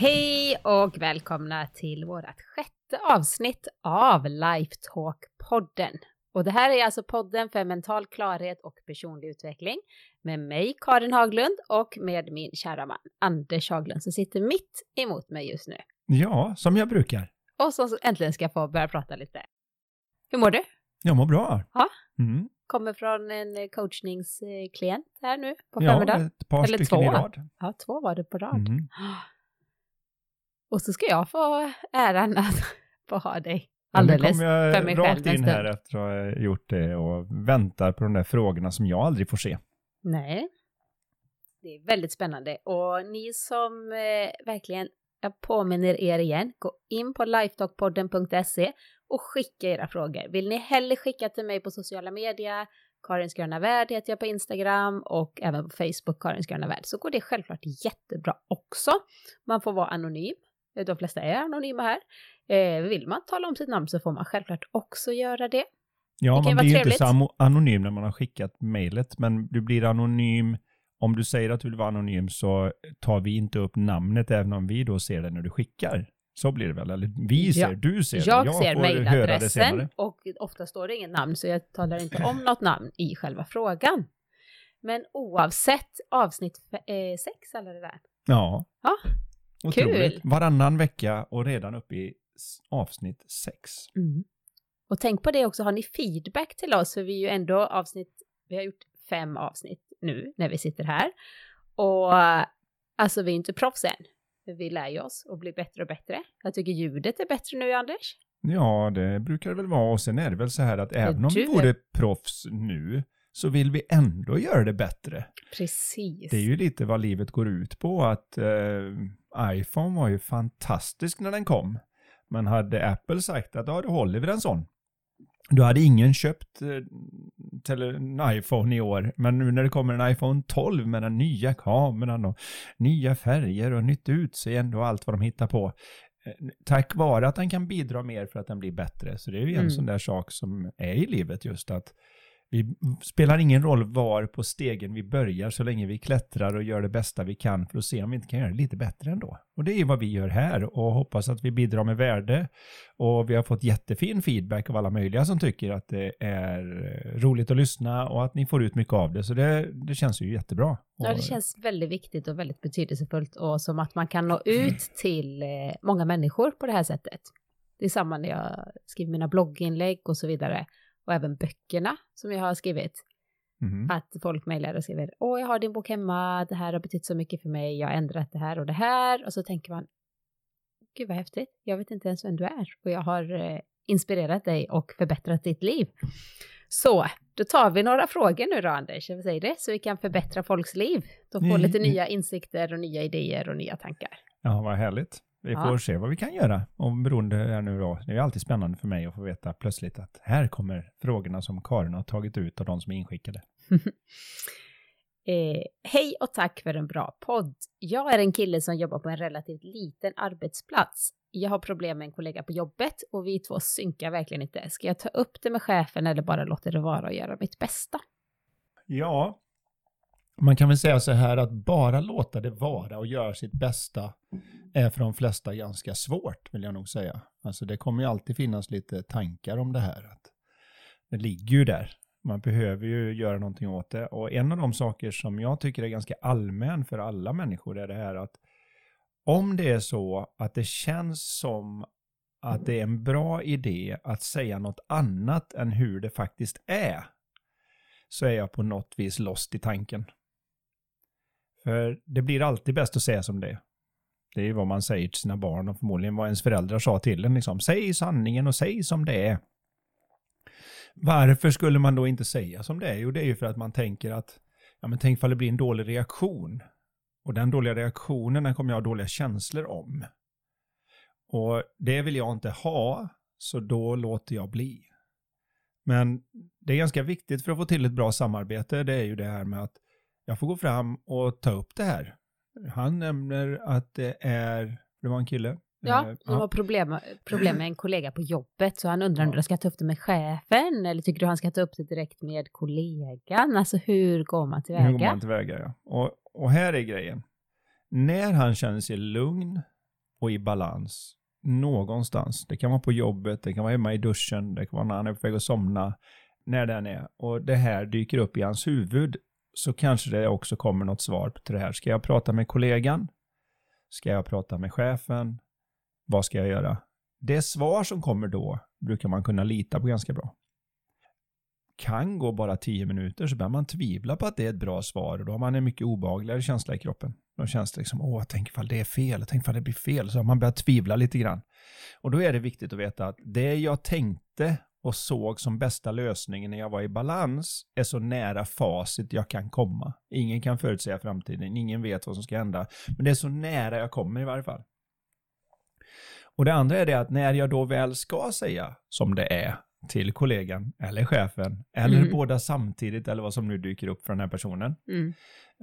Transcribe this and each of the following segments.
Hej och välkomna till vårt sjätte avsnitt av Lifetalk-podden. Och det här är alltså podden för mental klarhet och personlig utveckling med mig Karin Haglund och med min kära man Anders Haglund som sitter mitt emot mig just nu. Ja, som jag brukar. Och som äntligen ska få börja prata lite. Hur mår du? Jag mår bra. Ja. Mm. Kommer från en coachningsklient här nu på Ja, förmiddagen. ett par Eller stycken två. i rad. Ja, två var det på rad. Mm. Och så ska jag få äran att få ha dig nu alldeles kommer jag för mig själv rakt en in stund. här efter att ha gjort det och väntar på de där frågorna som jag aldrig får se. Nej. Det är väldigt spännande. Och ni som eh, verkligen, jag påminner er igen, gå in på lifetalkpodden.se och skicka era frågor. Vill ni hellre skicka till mig på sociala medier, Karins gröna värld heter jag på Instagram och även på Facebook, Karins gröna värld, så går det självklart jättebra också. Man får vara anonym. De flesta är anonyma här. Eh, vill man tala om sitt namn så får man självklart också göra det. Ja, Det man blir ju inte så anonym när man har skickat mejlet, men du blir anonym om du säger att du vill vara anonym så tar vi inte upp namnet även om vi då ser det när du skickar. Så blir det väl? Eller vi ser, Ja. du ser Jag, det. ser höra det mejladressen och ofta står det ingen namn så jag talar inte om något namn i själva frågan. Men oavsett avsnitt eh, sex eller det där. Ja. Ja, Otroligt. kul. Varannan vecka och redan uppe i avsnitt sex. Och tänk på det också, har ni feedback till oss? För vi är ju ändå avsnitt, vi har gjort fem avsnitt nu när vi sitter här. Och alltså vi är inte proffs än. Vi lär ju oss och blir bättre och bättre. Jag tycker ljudet är bättre nu, Anders. Ja, det brukar det väl vara. Och sen är det väl så här att även om vi vore proffs nu så vill vi ändå göra det bättre. Precis. Det är ju lite vad livet går ut på. Att eh, iPhone var ju fantastisk när den kom. Men hade Apple sagt att ja, då håller vi den sån. Då hade ingen köpt eh, en iPhone i år. Men nu när det kommer en iPhone 12 med den nya kameran och nya färger och nytt utseende och allt vad de hittar på. eh, Tack vare att den kan bidra mer för att den blir bättre. Så det är ju en Mm. sån där sak som är i livet just att vi spelar ingen roll var på stegen vi börjar så länge vi klättrar och gör det bästa vi kan för att se om vi inte kan göra det lite bättre ändå. Och det är vad vi gör här och hoppas att vi bidrar med värde. Och vi har fått jättefin feedback av alla möjliga som tycker att det är roligt att lyssna och att ni får ut mycket av det. Så det, det känns ju jättebra. Ja, det känns väldigt viktigt och väldigt betydelsefullt och som att man kan nå ut till eh, många människor på det här sättet. Det är samma när jag skriver mina blogginlägg och så vidare och även böckerna som jag har skrivit. Mhm. Att folk mejlar och skriver åh jag har din bok hemma, det här har betytt så mycket för mig, jag har ändrat det här och det här och så tänker man gud vad häftigt, jag vet inte ens vem du är och jag har eh, inspirerat dig och förbättrat ditt liv. Så, då tar vi några frågor nu då Anders, jag säger det, så vi kan förbättra folks liv. De får Mm, lite mm. nya insikter och nya idéer och nya tankar. Ja, vad härligt. Vi Ja. får se vad vi kan göra. Och beroende är nu då, det är alltid spännande för mig att få veta plötsligt att här kommer frågorna som Karin har tagit ut av de som är inskickade. Eh, hej och tack för en bra podd. Jag är en kille som jobbar på en relativt liten arbetsplats. Jag har problem med en kollega på jobbet och vi två synkar verkligen inte. Ska jag ta upp det med chefen eller bara låta det vara och göra mitt bästa? Ja, man kan väl säga så här att bara låta det vara och göra sitt bästa är för de flesta ganska svårt, vill jag nog säga. Alltså det kommer ju alltid finnas lite tankar om det här. Att det ligger ju där. Man behöver ju göra någonting åt det. Och en av de saker som jag tycker är ganska allmän för alla människor är det här att om det är så att det känns som att det är en bra idé att säga något annat än hur det faktiskt är, så är jag på något vis lost i tanken. För det blir alltid bäst att säga som det är. Det är ju vad man säger till sina barn och förmodligen vad ens föräldrar sa till en. Liksom. Säg sanningen och säg som det är. Varför skulle man då inte säga som det är? Jo, det är ju för att man tänker att, ja men tänk ifall det blir en dålig reaktion. Och den dåliga reaktionen, den kommer jag ha dåliga känslor om. Och det vill jag inte ha, så då låter jag bli. Men det är ganska viktigt för att få till ett bra samarbete, det är ju det här med att jag får gå fram och ta upp det här. Han nämner att det är, det var en kille. Ja, Eh, det var problem, problem med en kollega på jobbet så han undrar om Ja. du ska ta upp det med chefen eller tycker du han ska ta upp det direkt med kollegan? Alltså hur går man tillväga? Hur går man tillväga, ja. Och, och här är grejen. När han känner sig lugn, och i balans någonstans. Det kan vara på jobbet, det kan vara hemma i duschen, det kan vara när han är på väg att somna, när den är. Och det här dyker upp i hans huvud så kanske det också kommer något svar till det här. Ska jag prata med kollegan? Ska jag prata med chefen? Vad ska jag göra? Det svar som kommer då brukar man kunna lita på ganska bra. Kan gå bara tio minuter så börjar man tvivla på att det är ett bra svar och då har man en mycket obehagligare känsla i kroppen. Då känns det liksom, åh, tänk ifall det är fel, tänk ifall det blir fel. Så har man börjat tvivla lite grann. Och då är det viktigt att veta att det jag tänkte och såg som bästa lösningen när jag var i balans är så nära facit jag kan komma. Ingen kan förutsäga framtiden, ingen vet vad som ska hända, men det är så nära jag kommer i varje fall. Och det andra är det att när jag då väl ska säga som det är till kollegan eller chefen eller mm. båda samtidigt eller vad som nu dyker upp för den här personen. Mm.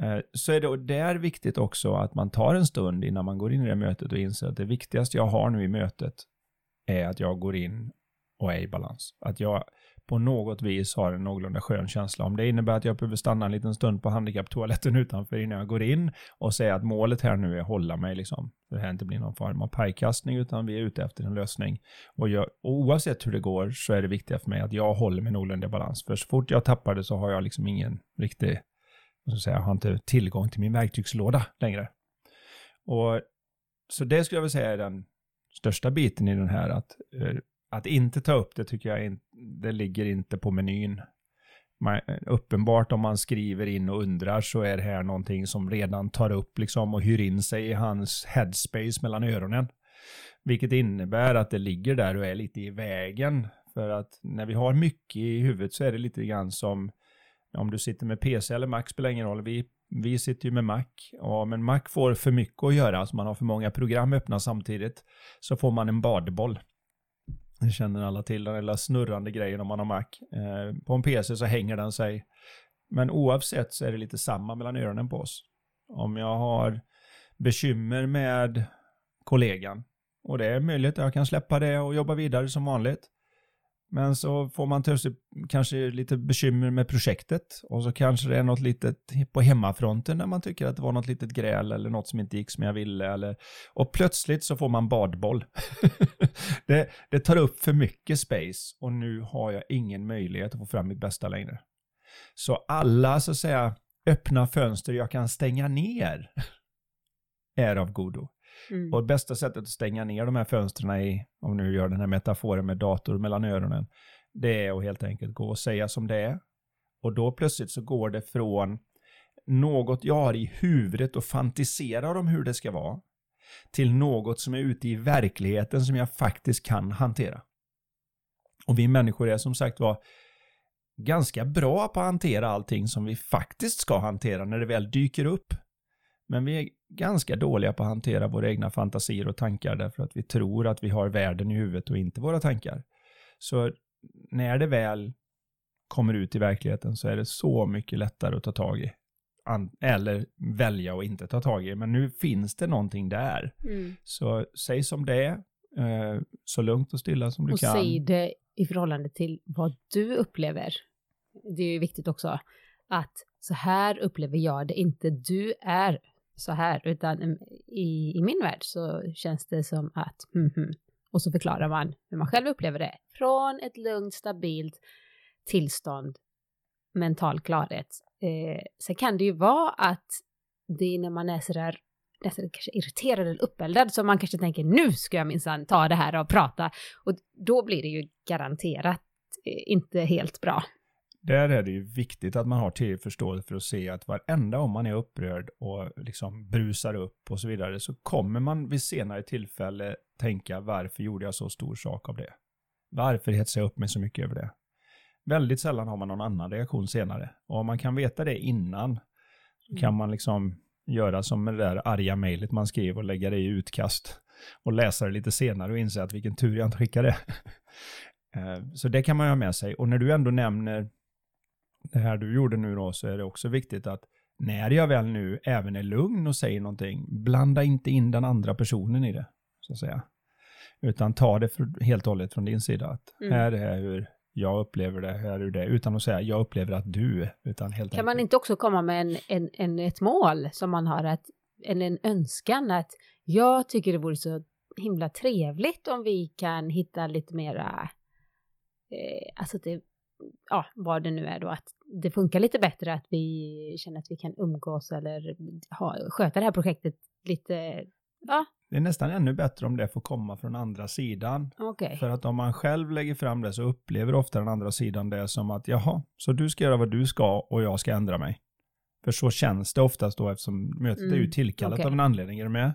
Eh, så är det där viktigt också att man tar en stund innan man går in i det mötet och inser att det viktigaste jag har nu i mötet är att jag går in och är i balans. Att jag på något vis har en någorlunda skön känsla. Om det innebär att jag behöver stanna en liten stund på handikapptoaletten utanför innan jag går in och säga att målet här nu är att hålla mig liksom. Det här inte blir någon form av pajkastning utan vi är ute efter en lösning. Och, jag, och oavsett hur det går så är det viktiga för mig att jag håller mig någorlunda i balans. För så fort jag tappar det så har jag liksom ingen riktig, så säga, jag har inte tillgång till min verktygslåda längre. Och så det skulle jag vilja säga är den största biten i den här att eh, att inte ta upp det tycker jag inte, det ligger inte på menyn. Man, uppenbart om man skriver in och undrar så är det här någonting som redan tar upp liksom och hyr in sig i hans headspace mellan öronen. Vilket innebär att det ligger där och är lite i vägen. För att när vi har mycket i huvudet så är det lite grann som om du sitter med PC eller Mac spelar ingen roll. Vi, vi sitter ju med Mac. Ja, men Mac får för mycket att göra, alltså man har för många program öppna samtidigt. Så får man en badboll. Det känner alla till, den lilla snurrande grejen om man har Mac. Eh, på en PC så hänger den sig. Men oavsett så är det lite samma mellan öronen på oss. Om jag har bekymmer med kollegan och det är möjligt att jag kan släppa det och jobba vidare som vanligt. Men så får man kanske lite bekymmer med projektet och så kanske det är något litet på hemmafronten när man tycker att det var något litet gräl eller något som inte gick som jag ville. Eller, och plötsligt så får man badboll. det, det tar upp för mycket space och nu har jag ingen möjlighet att få fram mitt bästa längre. Så alla så att säga öppna fönster jag kan stänga ner är av godo. Mm. Och bästa sättet att stänga ner de här fönstren i, om nu gör den här metaforen med dator mellan öronen, det är att helt enkelt gå och säga som det är. Och då plötsligt så går det från något jag har i huvudet och fantiserar om hur det ska vara, till något som är ute i verkligheten som jag faktiskt kan hantera. Och vi människor är som sagt var ganska bra på att hantera allting som vi faktiskt ska hantera när det väl dyker upp. Men vi är ganska dåliga på att hantera våra egna fantasier och tankar därför att vi tror att vi har världen i huvudet och inte våra tankar. Så när det väl kommer ut i verkligheten så är det så mycket lättare att ta tag i. Eller välja och inte ta tag i. Men nu finns det någonting där. Mm. Så säg som det är, eh, så lugnt och stilla som du och kan. Och säg det i förhållande till vad du upplever. Det är ju viktigt också att så här upplever jag det, inte du är så här, utan i, i min värld så känns det som att, mm, mm, och så förklarar man hur man själv upplever det, från ett lugnt, stabilt tillstånd, mental klarhet. Eh, sen kan det ju vara att det är när man är sådär nästan kanske irriterad eller uppeldad som man kanske tänker nu ska jag minsann ta det här och prata och då blir det ju garanterat eh, inte helt bra. Där är det ju viktigt att man har tillräcklig förståelse för att se att varenda om man är upprörd och liksom brusar upp och så vidare så kommer man vid senare tillfälle tänka varför gjorde jag så stor sak av det? Varför hetsade jag upp mig så mycket över det? Väldigt sällan har man någon annan reaktion senare. Och om man kan veta det innan så kan man liksom göra som med det där arga mejlet man skrev och lägga det i utkast och läsa det lite senare och inse att vilken tur jag inte skickade. Eh, så det kan man ha med sig. Och när du ändå nämner det här du gjorde nu då så är det också viktigt att när jag väl nu även är lugn och säger någonting, blanda inte in den andra personen i det, så att säga. Utan ta det för, helt och hållet från din sida. Att mm. Här är hur jag upplever det, här är det, utan att säga jag upplever att du, utan helt Kan enkelt. man inte också komma med en, en, en, ett mål som man har att en, en önskan att jag tycker det vore så himla trevligt om vi kan hitta lite mera, eh, alltså det, ja, vad det nu är då, att det funkar lite bättre, att vi känner att vi kan umgås eller ha, sköta det här projektet lite, ja. Det är nästan ännu bättre om det får komma från andra sidan. Okay. För att om man själv lägger fram det så upplever ofta den andra sidan det som att jaha, så du ska göra vad du ska och jag ska ändra mig. För så känns det oftast då eftersom mötet mm, är ju mm, tillkallat okay. av en anledning, är du med?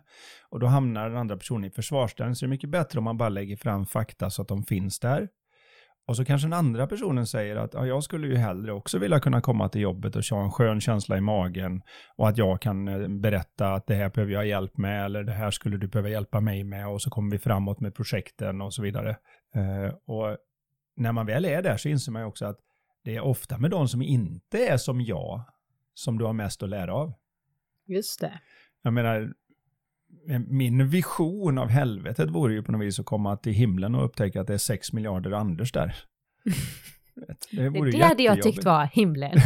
Och då hamnar den andra personen i försvarsställning, så det är mycket bättre om man bara lägger fram fakta så att de finns där. Och så kanske den andra personen säger att ja, jag skulle ju hellre också vilja kunna komma till jobbet och ha en skön känsla i magen och att jag kan eh, berätta att det här behöver jag hjälp med eller det här skulle du behöva hjälpa mig med och så kommer vi framåt med projekten och så vidare. Uh, och när man väl är där så inser man ju också att det är ofta med de som inte är som jag som du har mest att lära av. Just det. Jag menar, min vision av helvetet vore ju på något vis att komma till himlen och upptäcka att det är sex miljarder Anders där. Det, vore det hade jag tyckt var himlen.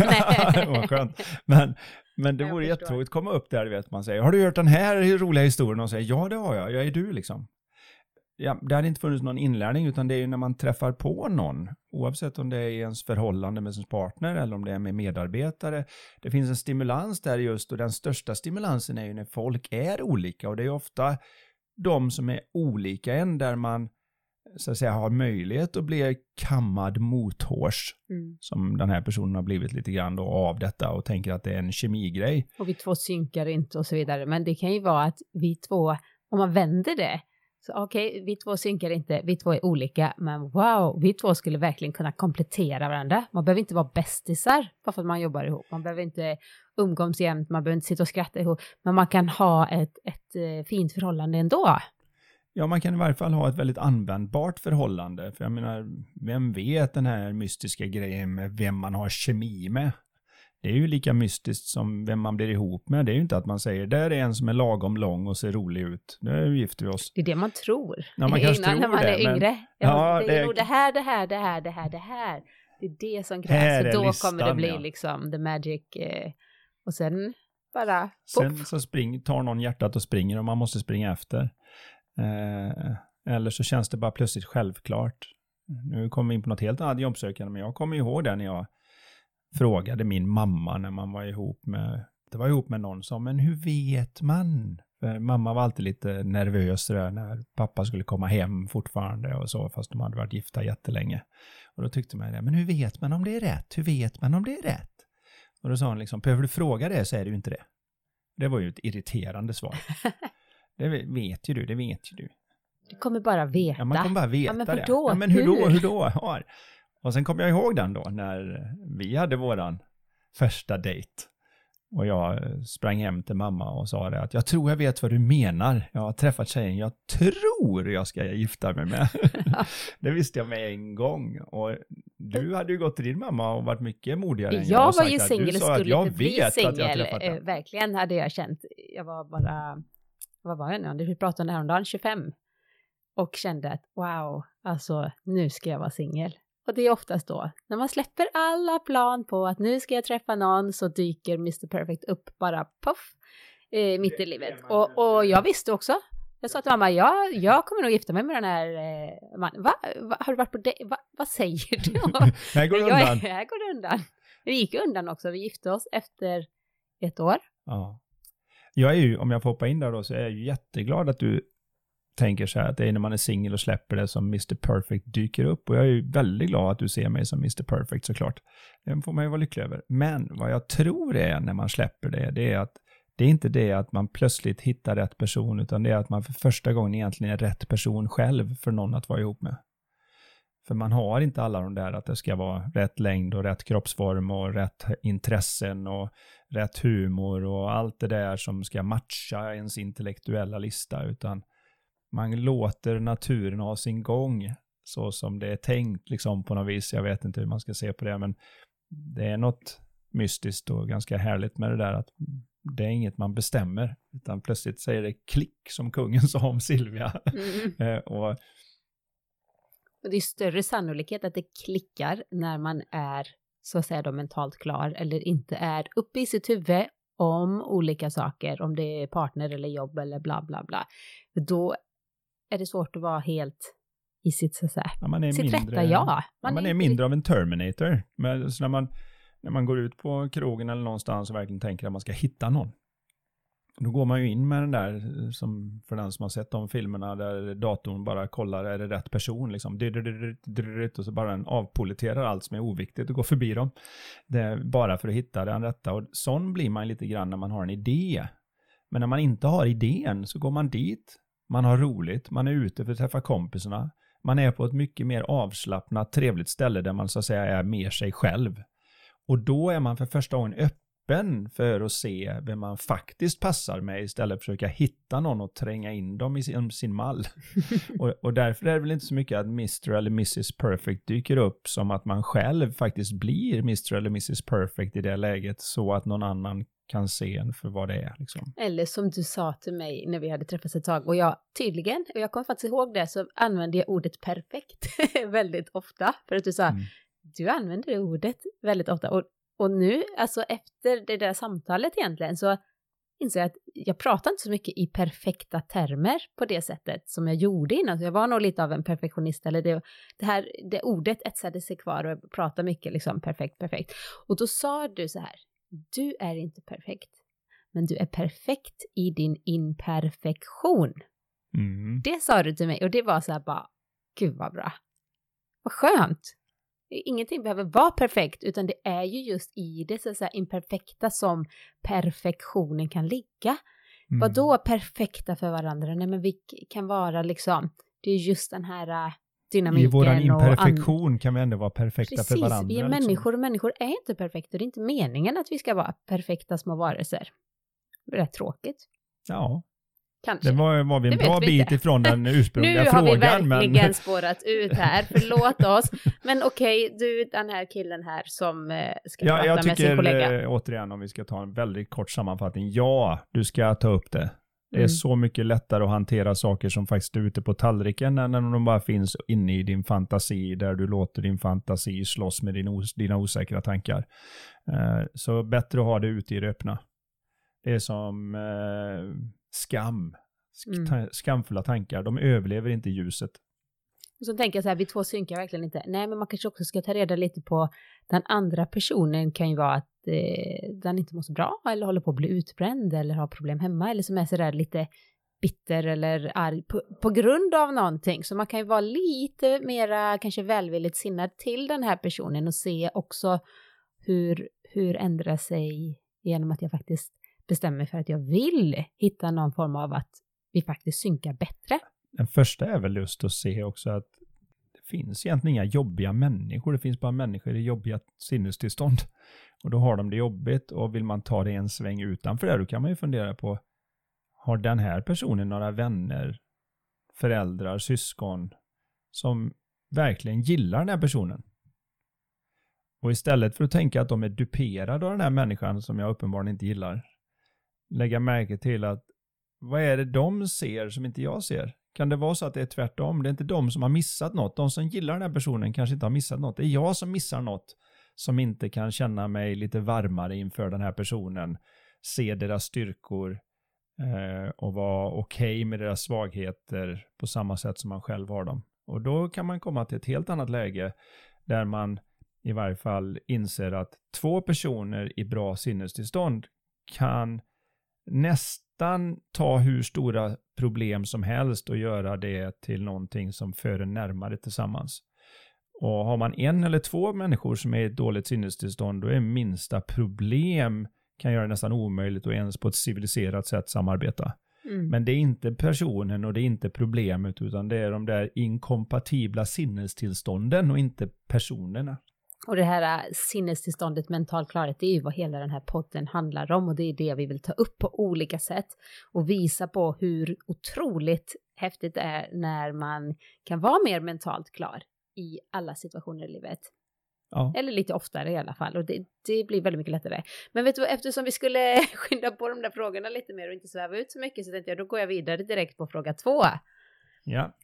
Vad skönt. Men, men det jag vore jättetråkigt att komma upp där, vet man säger, har du hört den här roliga historien? Och säger, ja det har jag, jag är du liksom ja, det hade inte funnits någon inlärning, utan det är ju när man träffar på någon, oavsett om det är i ens förhållande med sin partner eller om det är med medarbetare. Det finns en stimulans där just, och den största stimulansen är ju när folk är olika, och det är ofta de som är olika en, där man så att säga har möjlighet att bli kammad mothårs, mm. som den här personen har blivit lite grann då av detta och tänker att det är en kemigrej. Och vi två synkar inte och så vidare, men det kan ju vara att vi två, om man vänder det, så okej, okay, vi två synkar inte, vi två är olika, men wow, vi två skulle verkligen kunna komplettera varandra. Man behöver inte vara bästisar bara för att man jobbar ihop. Man behöver inte umgås jämt, man behöver inte sitta och skratta ihop, men man kan ha ett, ett eh, fint förhållande ändå. Ja, man kan i varje fall ha ett väldigt användbart förhållande. För jag menar, vem vet den här mystiska grejen med vem man har kemi med? Det är ju lika mystiskt som vem man blir ihop med. Det är ju inte att man säger, där är en som är lagom lång och ser rolig ut, nu gifter vi oss. Det är det man tror. Ja, man kanske Innan tror när man det, är yngre. Men, ja, det, är nog det här, det här, det här, det här, det här. Det är det som krävs. Så då listan, kommer det bli ja. liksom the magic. Eh, och sen bara... Sen så spring, tar någon hjärtat och springer och man måste springa efter. Eh, eller så känns det bara plötsligt självklart. Nu kommer vi in på något helt annat jobbsökande, men jag kommer ihåg det när jag frågade min mamma när man var ihop med, det var ihop med någon som, men hur vet man? För mamma var alltid lite nervös där när pappa skulle komma hem fortfarande och så, fast de hade varit gifta jättelänge. Och då tyckte man det, men hur vet man om det är rätt? Hur vet man om det är rätt? Och då sa hon liksom, behöver du fråga det så är det ju inte det. Det var ju ett irriterande svar. det vet ju du, det vet ju du. Du kommer bara veta. Ja, man kommer bara veta ja, men det. Ja, men hur, hur då? Hur då? Ja. Och sen kom jag ihåg den då när vi hade våran första dejt. Och jag sprang hem till mamma och sa det att jag tror jag vet vad du menar. Jag har träffat tjejen jag tror jag ska gifta mig med. det visste jag med en gång. Och du hade ju gått till din mamma och varit mycket modigare. Jag, jag var ju singel och skulle jag inte bli singel. Eh, verkligen hade jag känt. Jag var bara, vad var jag nu? Vi pratade om det häromdagen, 25. Och kände att wow, alltså nu ska jag vara singel. Och det är oftast då, när man släpper alla plan på att nu ska jag träffa någon så dyker Mr Perfect upp bara poff eh, mitt i livet. Och, och jag visste också. Jag sa till mamma, ja, jag kommer nog gifta mig med den här eh, mannen. Va? Va? Har du varit på det? Va? Vad säger du? här går det undan. Jag, här går det undan. Det gick undan också. Vi gifte oss efter ett år. Ja. Jag är ju, om jag får hoppa in där då, så är jag ju jätteglad att du tänker så här att det är när man är singel och släpper det som Mr Perfect dyker upp. Och jag är ju väldigt glad att du ser mig som Mr Perfect såklart. Den får man ju vara lycklig över. Men vad jag tror är när man släpper det, det är att det är inte det att man plötsligt hittar rätt person, utan det är att man för första gången egentligen är rätt person själv för någon att vara ihop med. För man har inte alla de där att det ska vara rätt längd och rätt kroppsform och rätt intressen och rätt humor och allt det där som ska matcha ens intellektuella lista, utan man låter naturen ha sin gång så som det är tänkt liksom på något vis. Jag vet inte hur man ska se på det, men det är något mystiskt och ganska härligt med det där att det är inget man bestämmer, utan plötsligt säger det klick som kungen sa om Silvia. Mm. Eh, och, och det är större sannolikhet att det klickar när man är så att säga då mentalt klar eller inte är uppe i sitt huvud om olika saker, om det är partner eller jobb eller bla bla bla. Då är det svårt att vara helt i sitt, så här, Ja, man är sitt mindre, rätta jag. Man, ja, man är mindre av en Terminator. Men, så när, man, när man går ut på krogen eller någonstans och verkligen tänker att man ska hitta någon. Då går man ju in med den där, som för den som har sett de filmerna, där datorn bara kollar, är det rätt person liksom? Och så bara den avpoliterar allt som är oviktigt och går förbi dem. Det är bara för att hitta den rätta. Och sån blir man lite grann när man har en idé. Men när man inte har idén så går man dit, man har roligt, man är ute för att träffa kompisarna. Man är på ett mycket mer avslappnat, trevligt ställe där man så att säga är mer sig själv. Och då är man för första gången öppen för att se vem man faktiskt passar med istället för att försöka hitta någon och tränga in dem i sin, sin mall. och, och därför är det väl inte så mycket att Mr eller Mrs Perfect dyker upp som att man själv faktiskt blir Mr eller Mrs Perfect i det läget så att någon annan kan se en för vad det är. Liksom. Eller som du sa till mig när vi hade träffats ett tag och jag tydligen, och jag kommer faktiskt ihåg det, så använde jag ordet perfekt väldigt ofta. För att du sa, mm. du använder det ordet väldigt ofta. Och, och nu, alltså efter det där samtalet egentligen, så inser jag att jag pratar inte så mycket i perfekta termer på det sättet som jag gjorde innan. Så jag var nog lite av en perfektionist, eller det, det här det ordet etsade sig kvar och jag pratar mycket liksom perfekt, perfekt. Och då sa du så här, du är inte perfekt, men du är perfekt i din imperfektion. Mm. Det sa du till mig och det var så här bara, gud vad bra. Vad skönt. Ingenting behöver vara perfekt, utan det är ju just i det så här, imperfekta som perfektionen kan ligga. Mm. Vad då perfekta för varandra? Nej, men vi kan vara liksom, det är just den här dynamiken. I vår imperfektion kan vi ändå vara perfekta Precis, för varandra. Precis, vi är liksom. människor och människor är inte perfekta. Det är inte meningen att vi ska vara perfekta små varelser. Det är rätt tråkigt. Ja. Kanske. Det var, var vi en det bra bit ifrån den ursprungliga frågan. Nu har vi verkligen men... spårat ut här, förlåt oss. Men okej, okay, du den här killen här som eh, ska ja, prata med sin kollega. Jag tycker återigen om vi ska ta en väldigt kort sammanfattning, ja, du ska ta upp det. Det är mm. så mycket lättare att hantera saker som faktiskt är ute på tallriken än när de bara finns inne i din fantasi där du låter din fantasi slåss med din os dina osäkra tankar. Uh, så bättre att ha det ute i det öppna. Det är som uh, skam. Sk mm. Skamfulla tankar, de överlever inte ljuset. Och så tänker jag så här, vi två synkar verkligen inte. Nej, men man kanske också ska ta reda lite på den andra personen kan ju vara att eh, Eh, den inte mår så bra eller håller på att bli utbränd eller har problem hemma eller som är sådär lite bitter eller arg på, på, grund av någonting. Så man kan ju vara lite mera kanske välvilligt sinnad till den här personen och se också hur, hur ändrar sig genom att jag faktiskt bestämmer mig för att jag vill hitta någon form av att vi faktiskt synkar bättre. Den första är väl just att se också att det finns egentligen inga jobbiga människor, det finns bara människor i jobbiga sinnestillstånd. Och då har de det jobbigt och vill man ta det en sväng utanför det, då kan man ju fundera på, har den här personen några vänner, föräldrar, syskon som verkligen gillar den här personen? Och istället för att tänka att de är duperade av den här människan som jag uppenbarligen inte gillar, lägga märke till att vad är det de ser som inte jag ser? Kan det vara så att det är tvärtom? Det är inte de som har missat något. De som gillar den här personen kanske inte har missat något. Det är jag som missar något som inte kan känna mig lite varmare inför den här personen, se deras styrkor eh, och vara okej okay med deras svagheter på samma sätt som man själv har dem. Och då kan man komma till ett helt annat läge där man i varje fall inser att två personer i bra sinnestillstånd kan nästan ta hur stora problem som helst och göra det till någonting som för en närmare tillsammans. Och har man en eller två människor som är i ett dåligt sinnestillstånd, då är minsta problem kan göra det nästan omöjligt att ens på ett civiliserat sätt samarbeta. Mm. Men det är inte personen och det är inte problemet, utan det är de där inkompatibla sinnestillstånden och inte personerna. Och det här äh, sinnestillståndet mental klarhet, det är ju vad hela den här podden handlar om och det är det vi vill ta upp på olika sätt och visa på hur otroligt häftigt det är när man kan vara mer mentalt klar i alla situationer i livet. Ja. Eller lite oftare i alla fall och det, det, blir väldigt mycket lättare. Men vet du eftersom vi skulle skynda på de där frågorna lite mer och inte sväva ut så mycket så tänkte jag då går jag vidare direkt på fråga två. Ja.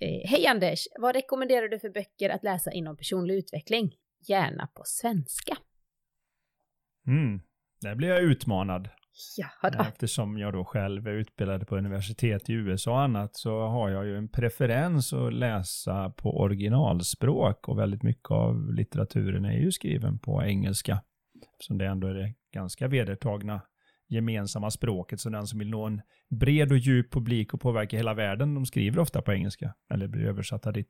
Eh, Hej Anders, vad rekommenderar du för böcker att läsa inom personlig utveckling? Gärna på svenska. Mm. Där blir jag utmanad. Ja, då. Eftersom jag då själv är utbildad på universitet i USA och annat så har jag ju en preferens att läsa på originalspråk och väldigt mycket av litteraturen är ju skriven på engelska. Eftersom det ändå är det ganska vedertagna gemensamma språket. Så den som vill nå en bred och djup publik och påverka hela världen, de skriver ofta på engelska eller blir översatta dit.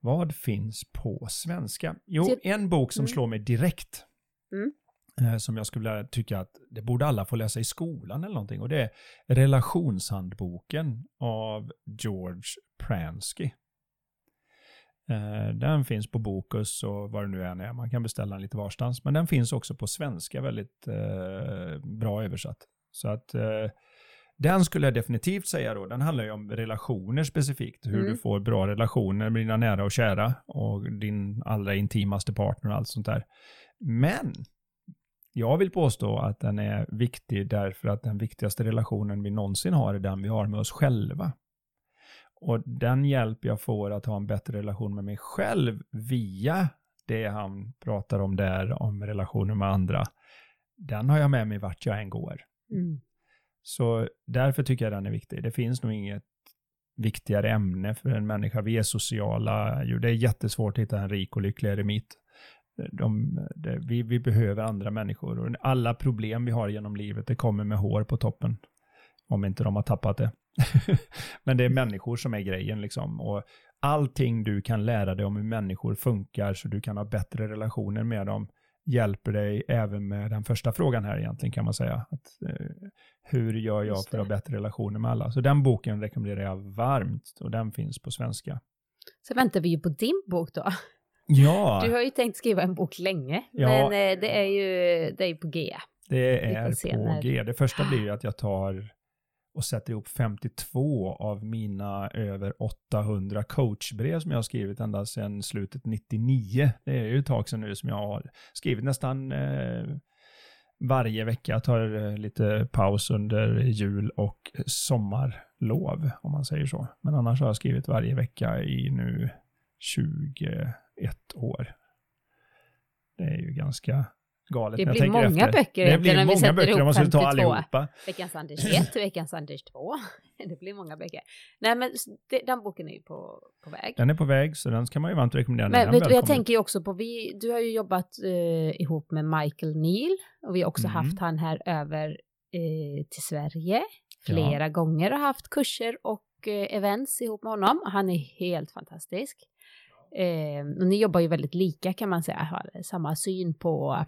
Vad finns på svenska? Jo, Typ- en bok som Mm. slår mig direkt. Mm. Eh, Som jag skulle tycka att det borde alla få läsa i skolan eller någonting. Och det är Relationshandboken av George Pransky. Eh, Den finns på Bokus och vad det nu än är. Man kan beställa den lite varstans. Men den finns också på svenska väldigt eh, bra översatt. Så att den skulle jag definitivt säga då. Den handlar ju om relationer specifikt. Hur Mm. du får bra relationer med dina nära och kära och din allra intimaste partner och allt sånt där. Men jag vill påstå att den är viktig därför att den viktigaste relationen vi någonsin har är den vi har med oss själva. Och den hjälp jag får att ha en bättre relation med mig själv via det han pratar om där, om relationer med andra, den har jag med mig vart jag än går. Mm. Så därför tycker jag den är viktig. Det finns nog inget viktigare ämne för en människa. Vi är sociala. Det är jättesvårt att hitta en rik och lycklig eremit. De, det, vi, vi behöver andra människor och alla problem vi har genom livet, det kommer med hår på toppen. Om inte de har tappat det. Men det är människor som är grejen liksom. Och allting du kan lära dig om hur människor funkar så du kan ha bättre relationer med dem hjälper dig även med den första frågan här egentligen kan man säga. Att, eh, hur gör jag för att ha bättre relationer med alla? Så den boken rekommenderar jag varmt och den finns på svenska. Så väntar vi ju på din bok då. Ja, Du har ju tänkt skriva en bok länge, Ja. men eh, det är ju det är på G. det är på G. Det första blir ju att jag tar och sätter ihop 52 av mina över 800 coachbrev som jag har skrivit ända sedan slutet 99. Det är ju ett tag sedan nu som jag har skrivit nästan eh, varje vecka. Jag tar eh, lite paus under jul och sommarlov, om man säger så. Men annars har jag skrivit varje vecka i nu 21 år. Det är ju ganska galet. Det blir många efter. böcker Det blir när vi många sätter böcker, ihop jag måste ta 52. allihopa. Veckans Anders 1, veckans Anders 2. Det blir många böcker. Nej men det, den boken är ju på, på väg. Den är på väg, så den ska man ju varmt rekommendera. Men vet du, jag tänker ju också på, vi, du har ju jobbat eh, ihop med Michael Neal och vi har också Mm. haft han här över eh, till Sverige flera gånger och haft kurser och eh, events ihop med honom. Han är helt fantastisk. Eh, och ni jobbar ju väldigt lika kan man säga, har samma syn på,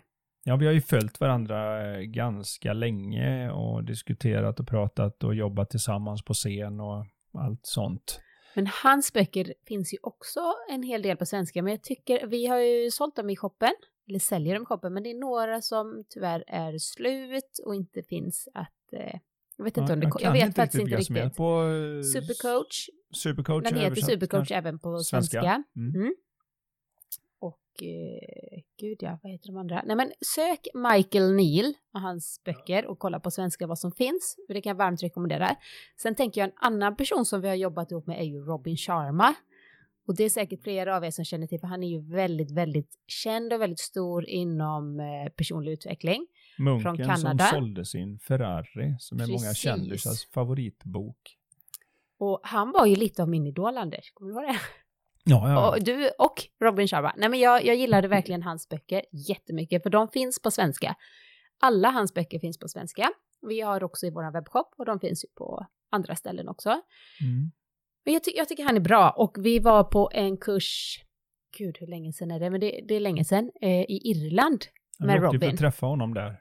Ja, vi har ju följt varandra eh, ganska länge och diskuterat och pratat och jobbat tillsammans på scen och allt sånt. men hans böcker finns ju också en hel del på svenska, men jag tycker, vi har ju sålt dem i shoppen, eller säljer dem i shoppen, men det är några som tyvärr är slut och inte finns att, eh, jag vet inte om det, jag, vet faktiskt inte som är riktigt. På, eh, Supercoach, Supercoach den heter Supercoach även på Svenska. svenska. Mm. Och eh, gud ja, vad heter de andra? Nej men sök Michael Neal och hans böcker och kolla på svenska vad som finns. För det kan jag varmt rekommendera. Sen tänker jag en annan person som vi har jobbat ihop med är ju Robin Sharma. Och det är säkert flera av er som känner till för han är ju väldigt, väldigt känd och väldigt stor inom eh, personlig utveckling. Munken som Kanada. sålde sin Ferrari, som är många Precis. kändisars favoritbok. Och han var ju lite av min idol Anders, kommer du ihåg det? Ja, ja. Och du och Robin Sharma. Nej men jag, jag gillade verkligen hans böcker jättemycket för de finns på svenska. Alla hans böcker finns på svenska. Vi har också i vår webbshop och de finns ju på andra ställen också. Mm. Men jag, ty jag tycker han är bra och vi var på en kurs, gud hur länge sedan är det, men det, det är länge sedan, eh, i Irland Jag med Robin. att träffa honom där,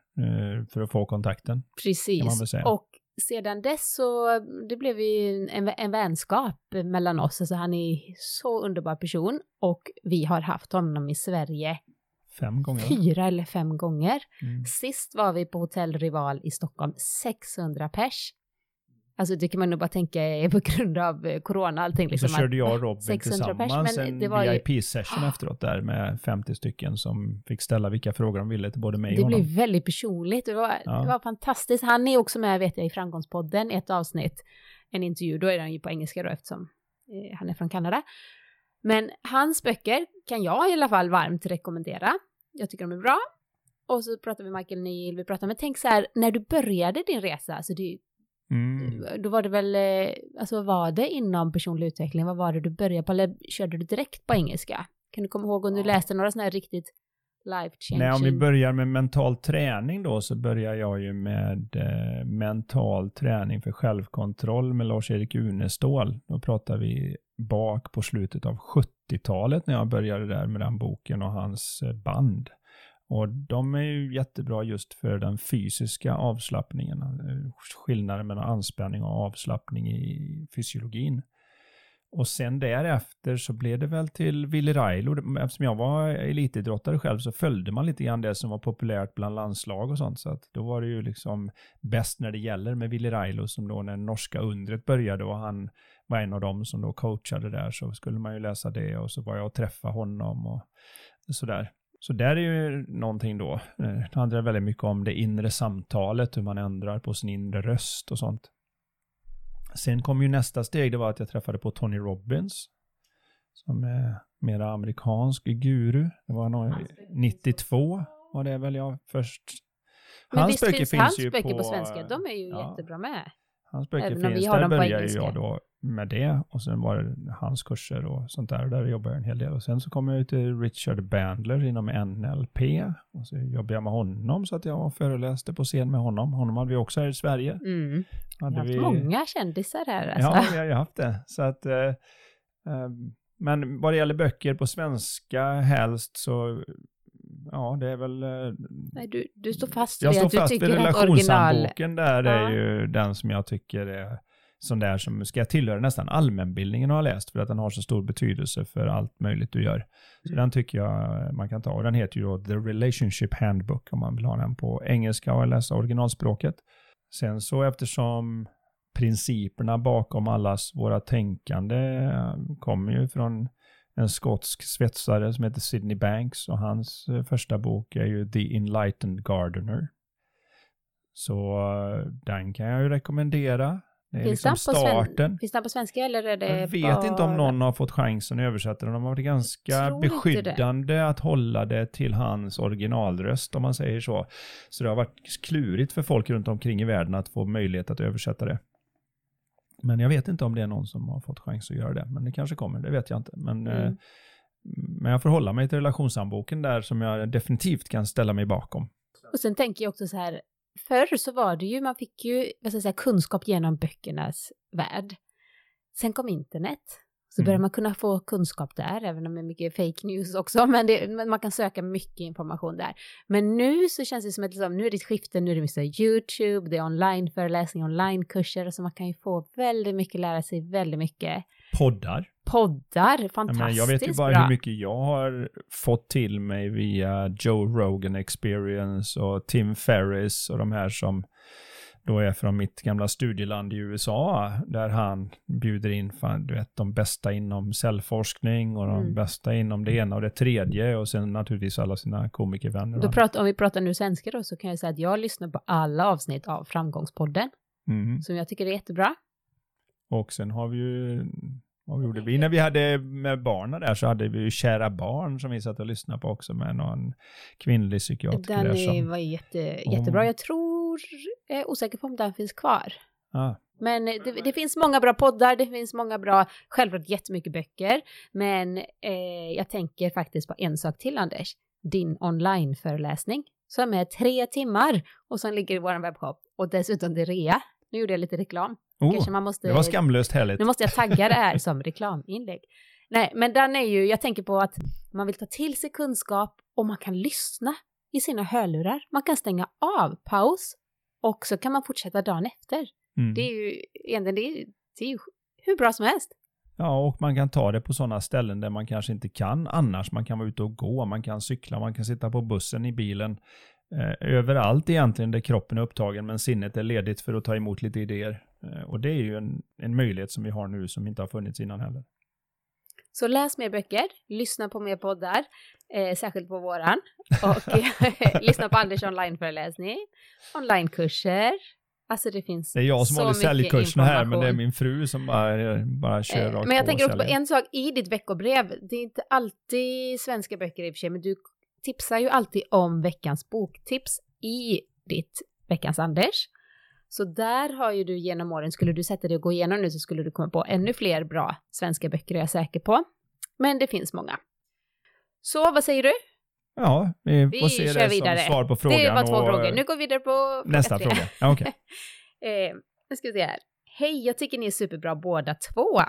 för att få kontakten. Precis. Och sedan dess så det blev ju en, en vänskap mellan oss. Alltså han är så underbar person och vi har haft honom i Sverige Fem gånger. fyra eller fem gånger. Mm. Sist var vi på Hotell Rival i Stockholm, 600 pers. Alltså det kan man nog bara tänka är på grund av eh, corona och allting. Och Liksom, så körde jag och Robin 600 pers, tillsammans men en det var ju- VIP-session efteråt där med 50 stycken som fick ställa vilka frågor de ville till både mig och Det honom. blev väldigt personligt. Det var, Ja. det var fantastiskt. Han är också med, vet jag, i Framgångspodden, ett avsnitt, en intervju. Då är han ju på engelska då eftersom eh, han är från Kanada. Men hans böcker kan jag i alla fall varmt rekommendera. Jag tycker de är bra. och så pratar vi Michael Neal, vi pratar, men tänk så här, när du började din resa, alltså det, Mm. då var det väl, eh, alltså vad var det inom personlig utveckling, vad var det du började på, eller körde du direkt på engelska? Kan du komma ihåg om du läste några sådana här riktigt life changing? Nej, om vi börjar med mental träning då så börjar jag ju med eh, mental träning för självkontroll med Lars-Erik Unestål. Då pratar vi bak på slutet av 70-talet när jag började där med den boken och hans eh, band. Och de är ju jättebra just för den fysiska avslappningen, skillnaden mellan anspänning och avslappning i fysiologin. Och sen därefter så blev det väl till Willy Railo. Eftersom jag var elitidrottare själv så följde man lite grann det som var populärt bland landslag och sånt. Så att då var det ju liksom bäst när det gäller med Willy Railo som då när norska undret började och han var en av dem som då coachade där så skulle man ju läsa det och så var jag och träffade honom och sådär. Så där är ju någonting då. Eh, Det handlar väldigt mycket om det inre samtalet, hur man ändrar på sin inre röst och sånt. Sen kom ju nästa steg, det var att jag träffade på Tony Robbins. Som är mera amerikansk guru. Det var nog 92 var det väl jag först. Men visst finns, hans böcker på, svenska, de är ju ja. jättebra med. Hans böcker Även finns, där började ju jag då med det. Och sen var det hans kurser och sånt där. Och där jobbar jag en hel del. Och sen så kom jag ut till Richard Bandler inom NLP. Och så jobbade jag med honom så att jag föreläste på scen med honom. Honom hade vi också här i Sverige. Mm. Hade har haft många kändisar här alltså. Ja, vi har ju haft det. Så att, eh, eh, men vad det gäller böcker på svenska helst så, ja det är väl... Eh, Nej, du, du står fast jag vid står att du fast vid tycker original... relationshandboken där, är Ja. ju den som jag tycker är sån där som ska tillhöra nästan allmänbildningen har läst för att den har så stor betydelse för allt möjligt du gör. Så den tycker jag man kan ta och den heter ju då The Relationship Handbook om man vill ha den på engelska och läsa originalspråket. Sen så eftersom principerna bakom allas våra tänkande eh, kommer ju från en skotsk svetsare som heter Sidney Banks och hans eh, första bok är ju The Enlightened Gardener. Så eh, den kan jag ju rekommendera. Det är Finns liksom starten. Finns den på svenska eller är det Jag vet inte om bara- någon har fått chansen att översätta den. De har varit ganska beskyddande att hålla det till hans originalröst, om man säger så. Så det har varit klurigt för folk runt omkring i världen att få möjlighet att översätta det. Men jag vet inte om det är någon som har fått chans att göra det. Men det kanske kommer, det vet jag inte. Men, Mm. eh, men jag får hålla mig till relationshandboken där som jag definitivt kan ställa mig bakom. Och sen tänker jag också så här, förr så var det ju, man fick ju vad ska jag säga, kunskap genom böckernas värld. Sen kom internet. Så Mm. började man kunna få kunskap där, även om det är mycket fake news också, men, det, men man kan söka mycket information där. Men nu så känns det som att liksom, nu är det ett skifte, nu är det mycket YouTube, det är online-föreläsningar, online-kurser, så man kan ju få väldigt mycket, lära sig väldigt mycket. Poddar. Poddar, Jag, fantastiskt menar, jag vet ju bara bra. hur mycket jag har fått till mig via Joe Rogan Experience och Tim Ferriss och de här som då är från mitt gamla studieland i USA, där han bjuder in fan, du vet, de bästa inom cellforskning och de Mm. bästa inom det ena och det tredje och sen naturligtvis alla sina komikervänner. Då pratar, om vi pratar nu svenska då, så kan jag säga att jag lyssnar på alla avsnitt av Framgångspodden, mm. som jag tycker är jättebra. Och sen har vi ju, vad gjorde vi? När vi hade med barnen där så hade vi ju Kära barn som vi satt och lyssnade på också med någon kvinnlig psykiatriker Den där är, som... var jätte, jättebra. Jag tror, jag är osäker på om den finns kvar. Ah, Men det, det finns många bra poddar, det finns många bra, självklart jättemycket böcker. Men eh, jag tänker faktiskt på en sak till Anders. Din online-föreläsning som är tre timmar och som ligger i vår webbshop. Och dessutom det rea. Nu gjorde jag lite reklam. Oh, Kanske man måste... det var skamlöst härligt. Nu måste jag tagga det här som reklaminlägg. Nej, men den är ju, jag tänker på att man vill ta till sig kunskap och man kan lyssna i sina hörlurar. Man kan stänga av paus och så kan man fortsätta dagen efter. Mm. Det är ju egentligen, det är, det är ju hur bra som helst. Ja, och man kan ta det på sådana ställen där man kanske inte kan annars. Man kan vara ute och gå, man kan cykla, man kan sitta på bussen, i bilen. Eh, överallt egentligen där kroppen är upptagen men sinnet är ledigt för att ta emot lite idéer. Eh, och det är ju en, en möjlighet som vi har nu som inte har funnits innan heller. Så läs mer böcker, lyssna på mer poddar, eh, särskilt på våran. Och lyssna på Anders onlineföreläsning, onlinekurser. Alltså det finns Det är jag som håller säljkurserna här men det är min fru som bara, bara kör Eh, rakt Men jag på tänker också på en sak i ditt veckobrev. Det är inte alltid svenska böcker i och för sig, men du tipsar ju alltid om veckans boktips i ditt veckans Anders. Så där har ju du genom åren, skulle du sätta dig och gå igenom nu så skulle du komma på ännu fler bra svenska böcker är jag säker på. Men det finns många. Så vad säger du? Ja, vi, Vi får se det vidare. som svar på frågan. det var två och frågor. Nu går vi vidare på fråga nästa tre. fråga. Ja, okej. Eh, nu ska vi se här. Hej, jag tycker ni är superbra båda två.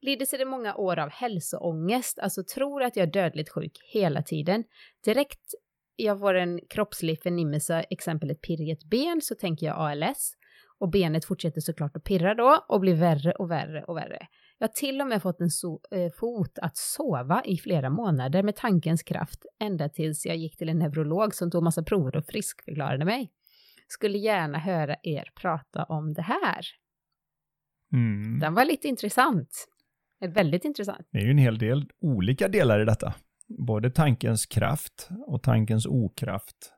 Lider sedan många år av hälsoångest, alltså tror att jag är dödligt sjuk hela tiden. Direkt jag får en kroppslig förnimmelse, exempel ett pirr i ett ben, så tänker jag ALS. Och benet fortsätter såklart att pirra då och blir värre och värre och värre. Jag har till och med fått en so eh, fot att sova i flera månader med tankens kraft, ända tills jag gick till en neurolog som tog massa prover och friskförklarade mig. Skulle gärna höra er prata om det här. Mm. Den var lite intressant. Väldigt intressant. Det är ju en hel del olika delar i detta. Både tankens kraft och tankens okraft.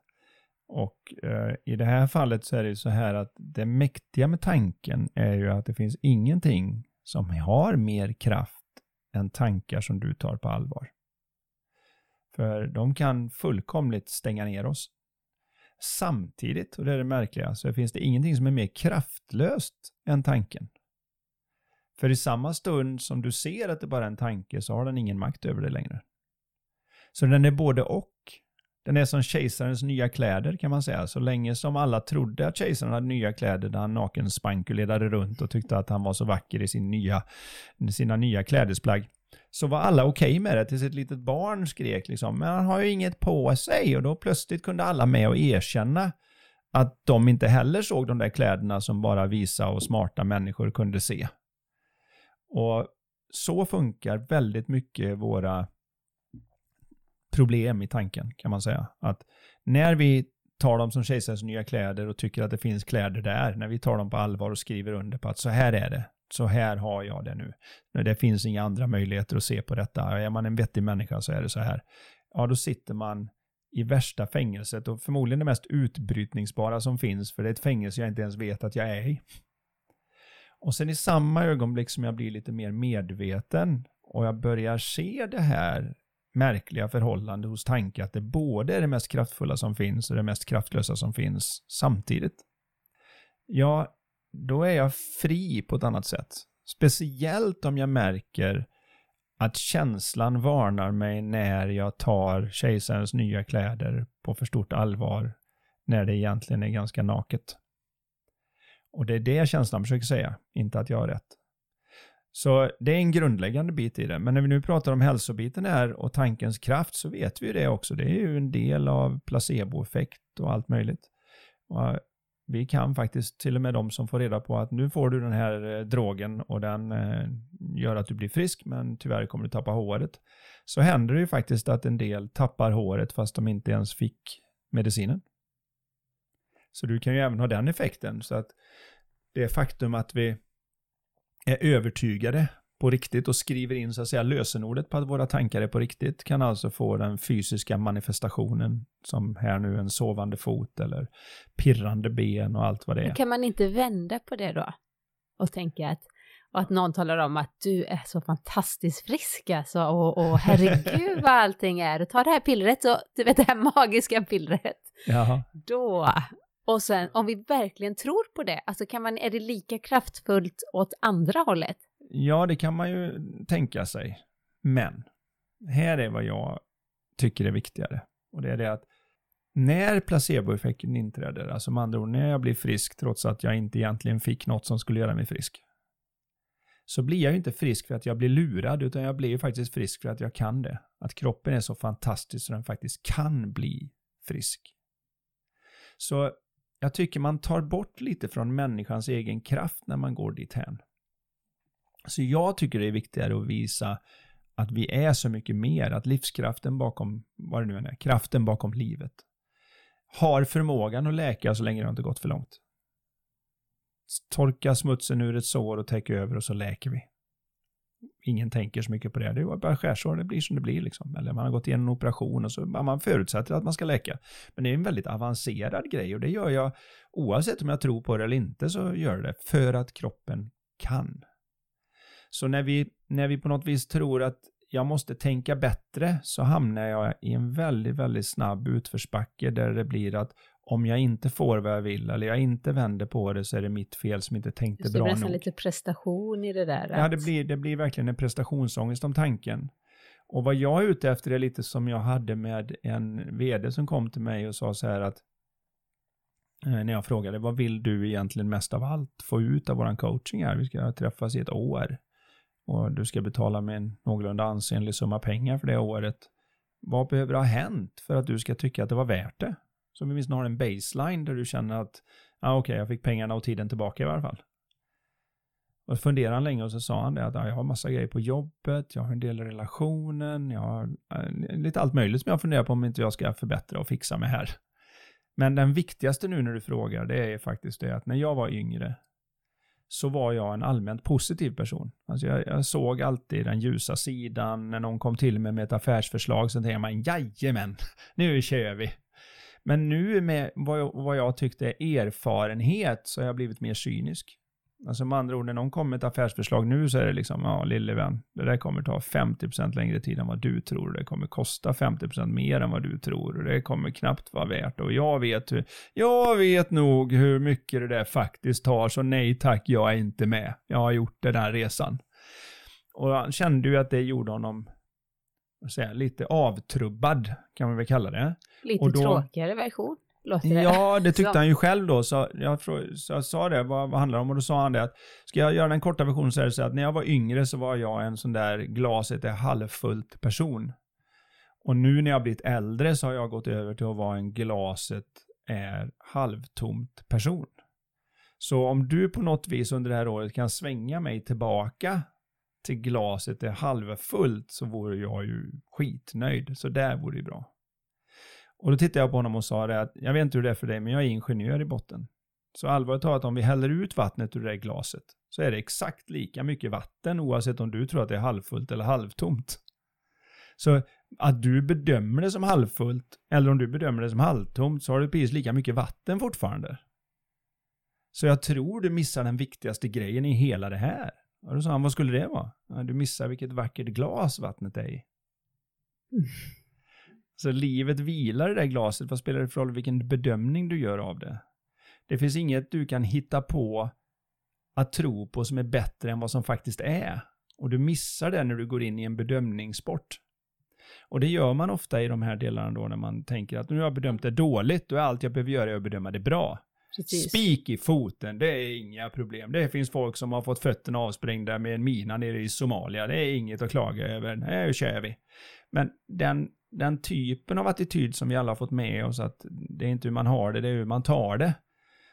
Och eh, i det här fallet så är det ju så här att det mäktiga med tanken är ju att det finns ingenting som har mer kraft än tankar som du tar på allvar. För de kan fullkomligt stänga ner oss. Samtidigt, och det är det märkliga, så finns det ingenting som är mer kraftlöst än tanken. För i samma stund som du ser att det bara är en tanke så har den ingen makt över dig längre. Så den är både och. Den är som kejsarens nya kläder kan man säga. Så länge som alla trodde att kejsaren hade nya kläder där han naken spankulerade runt och tyckte att han var så vacker i sin nya, sina nya klädesplagg. Så var alla okej med det tills ett litet barn skrek liksom, men han har ju inget på sig och då plötsligt kunde alla med och erkänna att de inte heller såg de där kläderna som bara visa och smarta människor kunde se. Och så funkar väldigt mycket våra problem i tanken kan man säga. Att när vi tar dem som kejsarens nya kläder och tycker att det finns kläder där, när vi tar dem på allvar och skriver under på att så här är det, så här har jag det nu. Det finns inga andra möjligheter att se på detta. Är man en vettig människa så är det så här. Ja, då sitter man i värsta fängelset och förmodligen det mest utbrytningsbara som finns, för det är ett fängelse jag inte ens vet att jag är i. Och sen i samma ögonblick som jag blir lite mer medveten och jag börjar se det här märkliga förhållande hos tanke att det både är det mest kraftfulla som finns och det mest kraftlösa som finns samtidigt. Ja, då är jag fri på ett annat sätt. Speciellt om jag märker att känslan varnar mig när jag tar kejsarens nya kläder på för stort allvar när det egentligen är ganska naket. Och det är det känslan försöker säga, inte att jag har rätt. Så det är en grundläggande bit i det. Men när vi nu pratar om hälsobiten här och tankens kraft så vet vi ju det också. Det är ju en del av placeboeffekt och allt möjligt. Och eh, vi kan faktiskt, till och med de som får reda på att nu får du den här eh, drogen och den eh, gör att du blir frisk men tyvärr kommer du tappa håret. Så händer det ju faktiskt att en del tappar håret fast de inte ens fick medicinen. Så du kan ju även ha den effekten. Så att det faktum att vi är övertygade på riktigt och skriver in så att säga lösenordet på att våra tankar är på riktigt kan alltså få den fysiska manifestationen som här nu en sovande fot eller pirrande ben och allt vad det är. Men kan man inte vända på det då? Och tänka att, och att någon talar om att du är så fantastiskt frisk alltså och, och herregud vad allting är. Och ta det här pillret och du vet det här magiska pillret. Jaha. Då, och sen om vi verkligen tror på det, alltså kan man, är det lika kraftfullt åt andra hållet? Ja, det kan man ju tänka sig. Men här är vad jag tycker är viktigare. Och det är det att när placeboeffekten inträder, alltså med andra ord när jag blir frisk trots att jag inte egentligen fick något som skulle göra mig frisk, så blir jag ju inte frisk för att jag blir lurad, utan jag blir ju faktiskt frisk för att jag kan det. Att kroppen är så fantastisk så den faktiskt kan bli frisk. Så jag tycker man tar bort lite från människans egen kraft när man går dit hän. Så jag tycker det är viktigare att visa att vi är så mycket mer, att livskraften bakom, vad det nu än är, kraften bakom livet, har förmågan att läka så länge det inte gått för långt. Torka smutsen ur ett sår och täcka över och så läker vi. Ingen tänker så mycket på det. Det är bara skärsår, det blir som det blir liksom. Eller man har gått igenom en operation och så man förutsätter att man ska läka. Men det är en väldigt avancerad grej och det gör jag oavsett om jag tror på det eller inte så gör det för att kroppen kan. Så när vi, när vi på något vis tror att jag måste tänka bättre så hamnar jag i en väldigt, väldigt snabb utförsbacke där det blir att om jag inte får vad jag vill eller jag inte vänder på det så är det mitt fel som inte tänkte Så det bra blir nog. nästan lite prestation i det där. Ja, att- det blir, det blir verkligen en prestationsångest om tanken. Och vad jag är ute efter är lite som jag hade med en vd som kom till mig och sa så här att eh, när jag frågade vad vill du egentligen mest av allt få ut av våran coaching här? Vi ska träffas i ett år och du ska betala med en någorlunda ansenlig summa pengar för det året. Vad behöver ha hänt för att du ska tycka att det var värt det? Så vi åtminstone har en baseline där du känner att, ah, okej, jag fick pengarna och tiden tillbaka i alla fall. Och funderade han länge och så sa han det att ah, jag har massa grejer på jobbet, jag har en del i relationen, jag har eh, lite allt möjligt som jag funderar på om inte jag ska förbättra och fixa med här. Men den viktigaste nu när du frågar, det är faktiskt det att när jag var yngre så var jag en allmänt positiv person. Alltså jag, jag såg alltid den ljusa sidan. När någon kom till mig med ett affärsförslag så tänkte man, jajamän, nu kör vi. Men nu med vad jag, vad jag tyckte är erfarenhet så har jag blivit mer cynisk. Alltså med andra ord, när någon kommer med ett affärsförslag nu så är det liksom, ja lille vän, det där kommer ta 50% längre tid än vad du tror. Det kommer kosta 50% mer än vad du tror. Och det kommer knappt vara värt. Och jag vet hur, jag vet nog hur mycket det där faktiskt tar. Så nej tack, jag är inte med. Jag har gjort den här resan. Och han kände ju att det gjorde honom, jag, lite avtrubbad, kan man väl kalla det. Lite och då- tråkigare version, låter det. Ja, det tyckte Så. han ju själv då. Så jag, så jag sa det, vad, vad handlar det om? Och då sa han det att, ska jag göra den korta versionen så är det så att när jag var yngre så var jag en sån där glaset är halvfullt person. Och nu när jag blivit äldre så har jag gått över till att vara en glaset är halvtomt person. Så om du på något vis under det här året kan svänga mig tillbaka till glaset är halvfullt så vore jag ju skitnöjd. Så där vore det bra. Och då tittade jag på honom och sa det att jag vet inte hur det är för dig, men jag är ingenjör i botten. Så allvarligt talat, om vi häller ut vattnet ur det glaset så är det exakt lika mycket vatten oavsett om du tror att det är halvfullt eller halvtomt. Så att du bedömer det som halvfullt eller om du bedömer det som halvtomt så har du precis lika mycket vatten fortfarande. Så jag tror du missar den viktigaste grejen i hela det här. Och då sa han, vad skulle det vara? Ja, du missar vilket vackert glas vattnet är i. Mm. Så livet vilar i det där glaset, vad spelar det för roll vilken bedömning du gör av det? Det finns inget du kan hitta på att tro på som är bättre än vad som faktiskt är. Och du missar det när du går in i en bedömningssport. Och det gör man ofta i de här delarna då när man tänker att nu har jag bedömt det dåligt, då är allt jag behöver göra är att bedöma det bra. Precis. Spik i foten, det är inga problem. Det finns folk som har fått fötterna avsprängda med en mina nere i Somalia. Det är inget att klaga över. Nu kör vi. Men den, den typen av attityd som vi alla har fått med oss, att det är inte hur man har det, det är hur man tar det,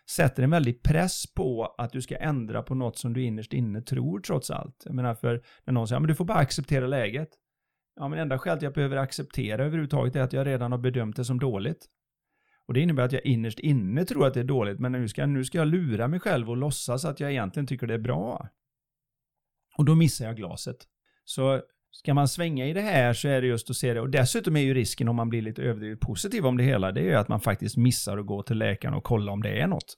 sätter en väldig press på att du ska ändra på något som du innerst inne tror trots allt. Jag menar för när någon säger, men du får bara acceptera läget. Ja, men enda skälet jag behöver acceptera överhuvudtaget är att jag redan har bedömt det som dåligt. Och det innebär att jag innerst inne tror att det är dåligt, men nu ska, nu ska jag lura mig själv och låtsas att jag egentligen tycker det är bra. Och då missar jag glaset. Så ska man svänga i det här så är det just att se det. Och dessutom är ju risken om man blir lite överdrivet positiv om det hela, det är ju att man faktiskt missar att gå till läkaren och kolla om det är något.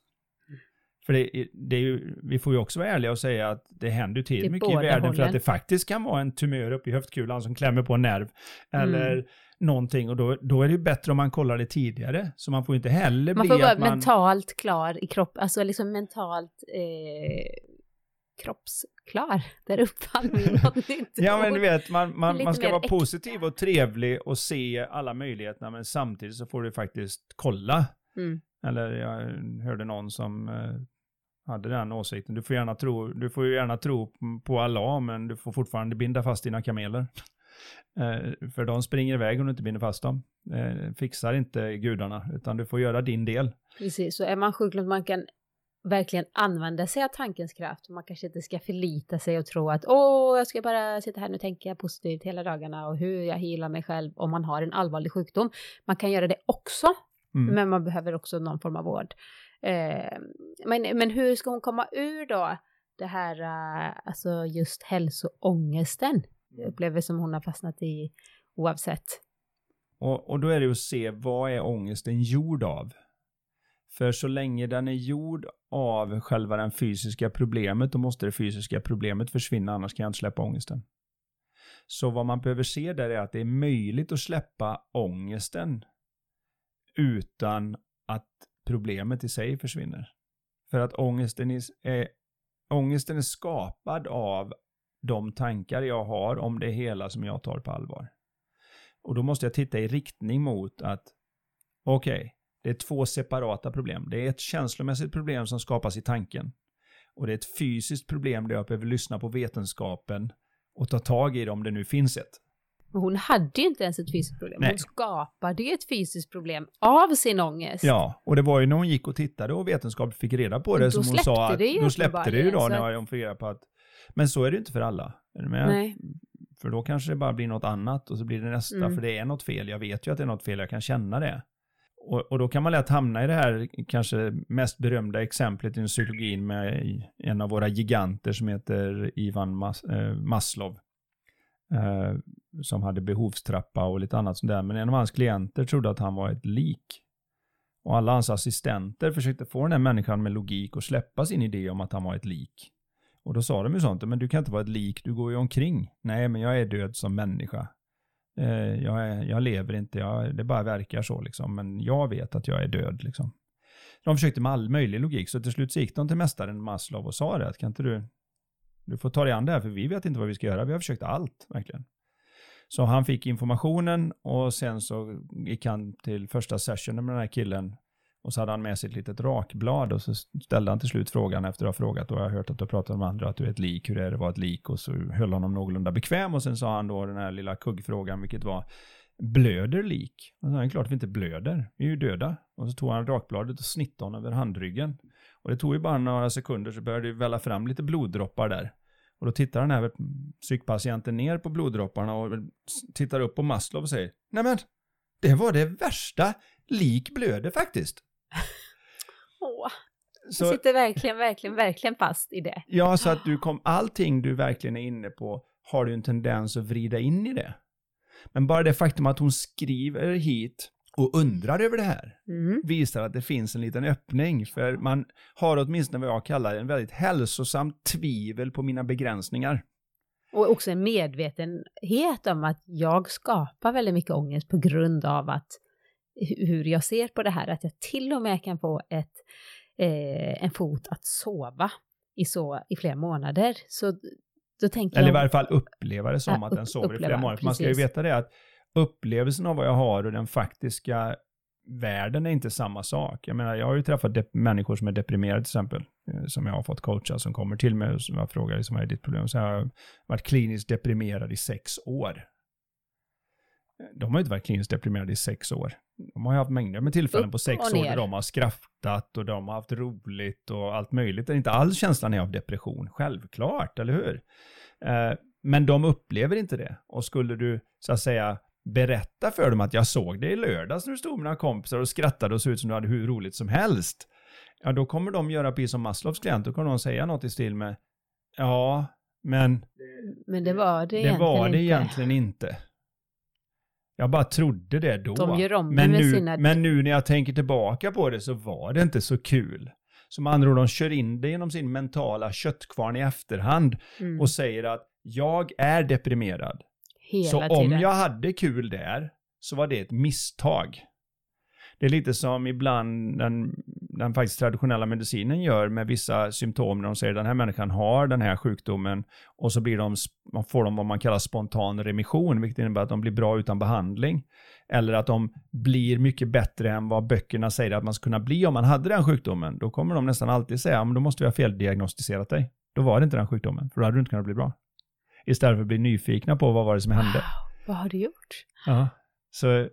För det, det är ju, vi får ju också vara ärliga och säga att det händer Det till mycket i världen för hållen. att det faktiskt kan vara en tumör uppe i höftkulan som klämmer på en nerv. Eller Mm. Någonting och då, då är det ju bättre om man kollar det tidigare. Så man får inte heller Man bli får vara att man... mentalt klar i kropp, alltså liksom mentalt eh, kroppsklar. Där uppfann vi något nytt Ja men du vet, man, man, man ska vara äkta. positiv och trevlig och se alla möjligheterna men samtidigt så får du faktiskt kolla. Mm. Eller jag hörde någon som eh, hade den åsikten. Du får, gärna tro, du får ju gärna tro på Allah men du får fortfarande binda fast dina kameler. Eh, för de springer iväg om du inte binder fast dem. Eh, fixar inte gudarna utan du får göra din del. Precis, så är man sjuk att man kan verkligen använda sig av tankens kraft. Man kanske inte ska förlita sig och tro att åh, jag ska bara sitta här nu och tänka positivt hela dagarna och hur jag healar mig själv om man har en allvarlig sjukdom. Man kan göra det också, Mm. men man behöver också någon form av vård. Eh, men, men hur ska hon komma ur då det här, alltså just hälsoångesten? Eh, upplever som hon har fastnat i oavsett. Och, och då är det att se vad är ångesten gjord av? För så länge den är gjord av själva den fysiska problemet, då måste det fysiska problemet försvinna, annars kan jag inte släppa ångesten. Så vad man behöver se där är att det är möjligt att släppa ångesten utan att problemet i sig försvinner. För att ångesten är, ångesten är skapad av de tankar jag har om det hela som jag tar på allvar. Och då måste jag titta i riktning mot att okej, okay, det är två separata problem. Det är ett känslomässigt problem som skapas i tanken. Och det är ett fysiskt problem där jag behöver lyssna på vetenskapen och ta tag i det om det nu finns ett. Hon hade ju inte ens ett fysiskt problem. Nej. Hon skapade ju ett fysiskt problem av sin ångest. Ja, och det var ju när hon gick och tittade och vetenskap fick reda på det som hon sa att... Det då släppte det ju då när hon fick reda på att... Men så är det ju inte för alla. Är Nej. För då kanske det bara blir något annat och så blir det nästa, mm. för det är något fel. Jag vet ju att det är något fel, jag kan känna det. Och, och, då kan man lätt hamna i det här kanske mest berömda exemplet i psykologin med en av våra giganter som heter Ivan Mas äh, Maslow. Äh, som hade behovstrappa och lite annat sånt där. Men en av hans klienter trodde att han var ett lik. Och alla hans assistenter försökte få den här människan med logik och släppa sin idé om att han var ett lik. Och då sa de ju sånt, men du kan inte vara ett lik, du går ju omkring. Nej, men jag är död som människa. Eh, jag, är, jag lever inte, jag, det bara verkar så liksom, men jag vet att jag är död liksom. De försökte med all möjlig logik, så till slut så gick de till mästaren Maslow och sa det, att kan inte du, du får ta dig an det här, för vi vet inte vad vi ska göra, vi har försökt allt, verkligen. Så han fick informationen och sen så gick han till första sessionen med den här killen och så hade han med sig ett litet rakblad och så ställde han till slut frågan efter att ha frågat och jag har hört att du har pratat om andra att du är ett lik, hur är det att vara ett lik? Och så höll honom någorlunda bekväm och sen sa han då den här lilla kuggfrågan vilket var blöder lik? Och så sa klart att vi inte blöder, vi är ju döda. Och så tog han rakbladet och snittade honom över handryggen. Och det tog ju bara några sekunder så började det välla fram lite bloddroppar där. Och då tittar den här psykpatienten ner på bloddropparna och tittar upp på Maslow och säger Nämen, det var det värsta lik blöder faktiskt. Så, jag sitter verkligen, verkligen, verkligen fast i det. Ja, så att du kom, allting du verkligen är inne på har du en tendens att vrida in i det. Men bara det faktum att hon skriver hit och undrar över det här mm. visar att det finns en liten öppning. För man har åtminstone vad jag kallar en väldigt hälsosam tvivel på mina begränsningar. Och också en medvetenhet om att jag skapar väldigt mycket ångest på grund av att hur jag ser på det här, att jag till och med kan få ett, eh, en fot att sova i, så, i flera månader. Så då tänker Eller i varje fall uppleva det som ja, att den sover uppleva, i flera månader. För man ska ju veta det att upplevelsen av vad jag har och den faktiska världen är inte samma sak. Jag menar, jag har ju träffat människor som är deprimerade till exempel, eh, som jag har fått coacha, som kommer till mig och som jag frågar, liksom, vad är ditt problem? Så jag har varit kliniskt deprimerad i sex år. De har ju inte varit kliniskt deprimerade i sex år. De har ju haft mängder med tillfällen på sex år där de har skrattat och de har haft roligt och allt möjligt. Det är inte alls känslan är av depression, självklart, eller hur? Eh, men de upplever inte det. Och skulle du, så att säga, berätta för dem att jag såg dig i lördags när du stod med några kompisar och skrattade och såg ut som du hade hur roligt som helst. Ja, då kommer de göra precis som Maslows klient. Då kommer de säga något i stil med Ja, men... Men det var det, det egentligen var det inte. egentligen inte. Jag bara trodde det då. De gör om men, nu, sina... men nu när jag tänker tillbaka på det så var det inte så kul. Som andra ord, de kör in det genom sin mentala köttkvarn i efterhand mm. och säger att jag är deprimerad. Hela så tiden. om jag hade kul där så var det ett misstag. Det är lite som ibland den, den faktiskt traditionella medicinen gör med vissa symptom när de säger att den här människan har den här sjukdomen och så blir de, man får de vad man kallar spontan remission, vilket innebär att de blir bra utan behandling. Eller att de blir mycket bättre än vad böckerna säger att man ska kunna bli om man hade den sjukdomen. Då kommer de nästan alltid säga, men då måste vi ha feldiagnostiserat dig. Då var det inte den sjukdomen, för då hade du inte kunnat bli bra. Istället för att bli nyfikna på vad var det som hände. Wow, vad har du gjort? Ja, så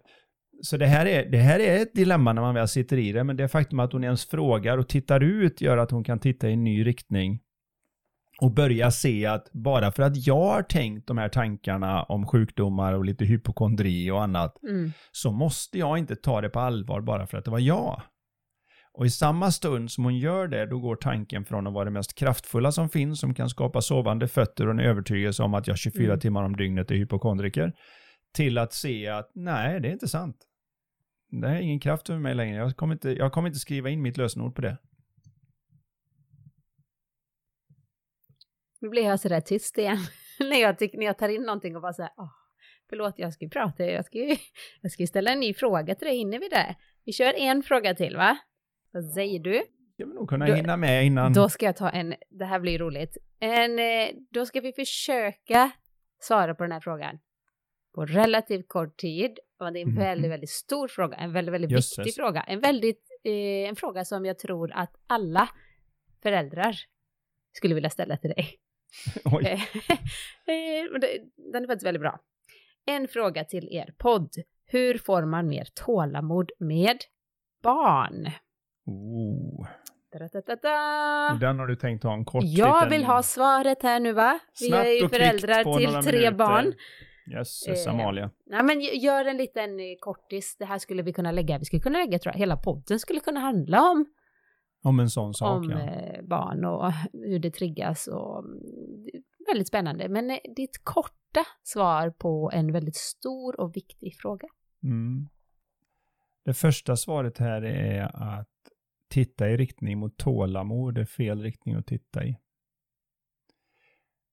så det här, är, det här är ett dilemma när man väl sitter i det, men det faktum att hon ens frågar och tittar ut gör att hon kan titta i en ny riktning och börja se att bara för att jag har tänkt de här tankarna om sjukdomar och lite hypokondri och annat, mm. så måste jag inte ta det på allvar bara för att det var jag. Och i samma stund som hon gör det, då går tanken från att vara det mest kraftfulla som finns, som kan skapa sovande fötter och en övertygelse om att jag 24 mm. timmar om dygnet är hypokondriker, till att se att nej, det är inte sant det är ingen kraft över mig längre. Jag kommer, inte, jag kommer inte skriva in mitt lösenord på det. Nu blir jag sådär tyst igen. när, jag tycker, när jag tar in någonting och bara så här, åh, förlåt jag ska ju prata, jag ska ju, jag ska ju ställa en ny fråga till dig, hinner vi det? Vi kör en fråga till va? Vad säger du? Jag vill nog kunna Då- hinna med innan. Då ska jag ta en, det här blir roligt. En, eh, då ska vi försöka svara på den här frågan på relativt kort tid. Och det är en Mhm. väldigt, väldigt stor fråga, en väldigt, väldigt Jösses. viktig fråga. En väldigt, eh, en fråga som jag tror att alla föräldrar skulle vilja ställa till dig. Oj. Eh, eh, Den är faktiskt väldigt bra. En fråga till er podd. Hur får man mer tålamod med barn? Oh. Da-da-da-da. Och den har du tänkt ha en kort Jag liten- vill ha svaret här nu va? Vi Snabbt är ju föräldrar till tre minuter. barn. Jösses, Eh, Amalia. Nej men gör en liten eh, kortis. Det här skulle vi kunna lägga. Vi skulle kunna lägga, tror jag, hela podden skulle kunna handla om, Om en sån sak, om ja. eh, barn och hur det triggas och mm, det väldigt spännande. Men eh, ditt korta svar på en väldigt stor och viktig fråga. Mm. Det första svaret här är att titta i riktning mot tålamod är fel riktning att titta i.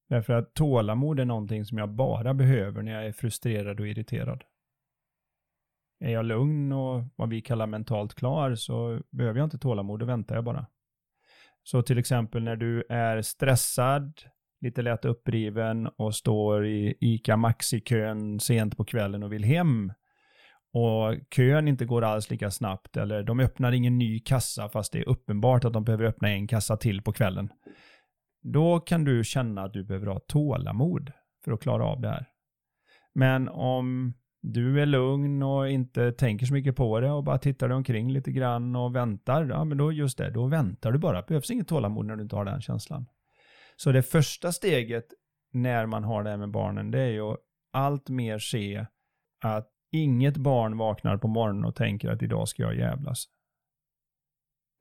Därför att tålamod är någonting som jag bara behöver när jag är frustrerad och irriterad. Är jag lugn och vad vi kallar mentalt klar så behöver jag inte tålamod, då väntar jag bara. Så till exempel när du är stressad, lite lätt uppriven och står i ICA Maxi-kön sent på kvällen och vill hem och kön inte går alls lika snabbt eller de öppnar ingen ny kassa fast det är uppenbart att de behöver öppna en kassa till på kvällen. Då kan du känna att du behöver ha tålamod för att klara av det här. Men om du är lugn och inte tänker så mycket på det och bara tittar dig omkring lite grann och väntar, ja men då just det, då väntar du bara. Det behövs inget tålamod när du inte har den känslan. Så det första steget när man har det här med barnen, det är ju att allt mer se att inget barn vaknar på morgonen och tänker att idag ska jag jävlas.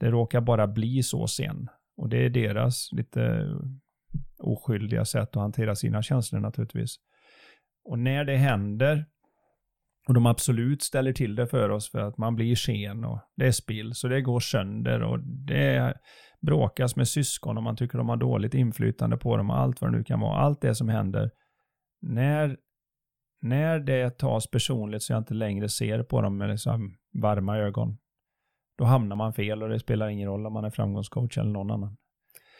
Det råkar bara bli så sen. Och det är deras lite oskyldiga sätt att hantera sina känslor naturligtvis. Och när det händer, och de absolut ställer till det för oss för att man blir sen och det är spill, så det går sönder och det bråkas med syskon och man tycker de har dåligt inflytande på dem och allt vad det nu kan vara. Allt det som händer. När, när det tas personligt så jag inte längre ser på dem med liksom varma ögon, då hamnar man fel och det spelar ingen roll om man är framgångscoach eller någon annan.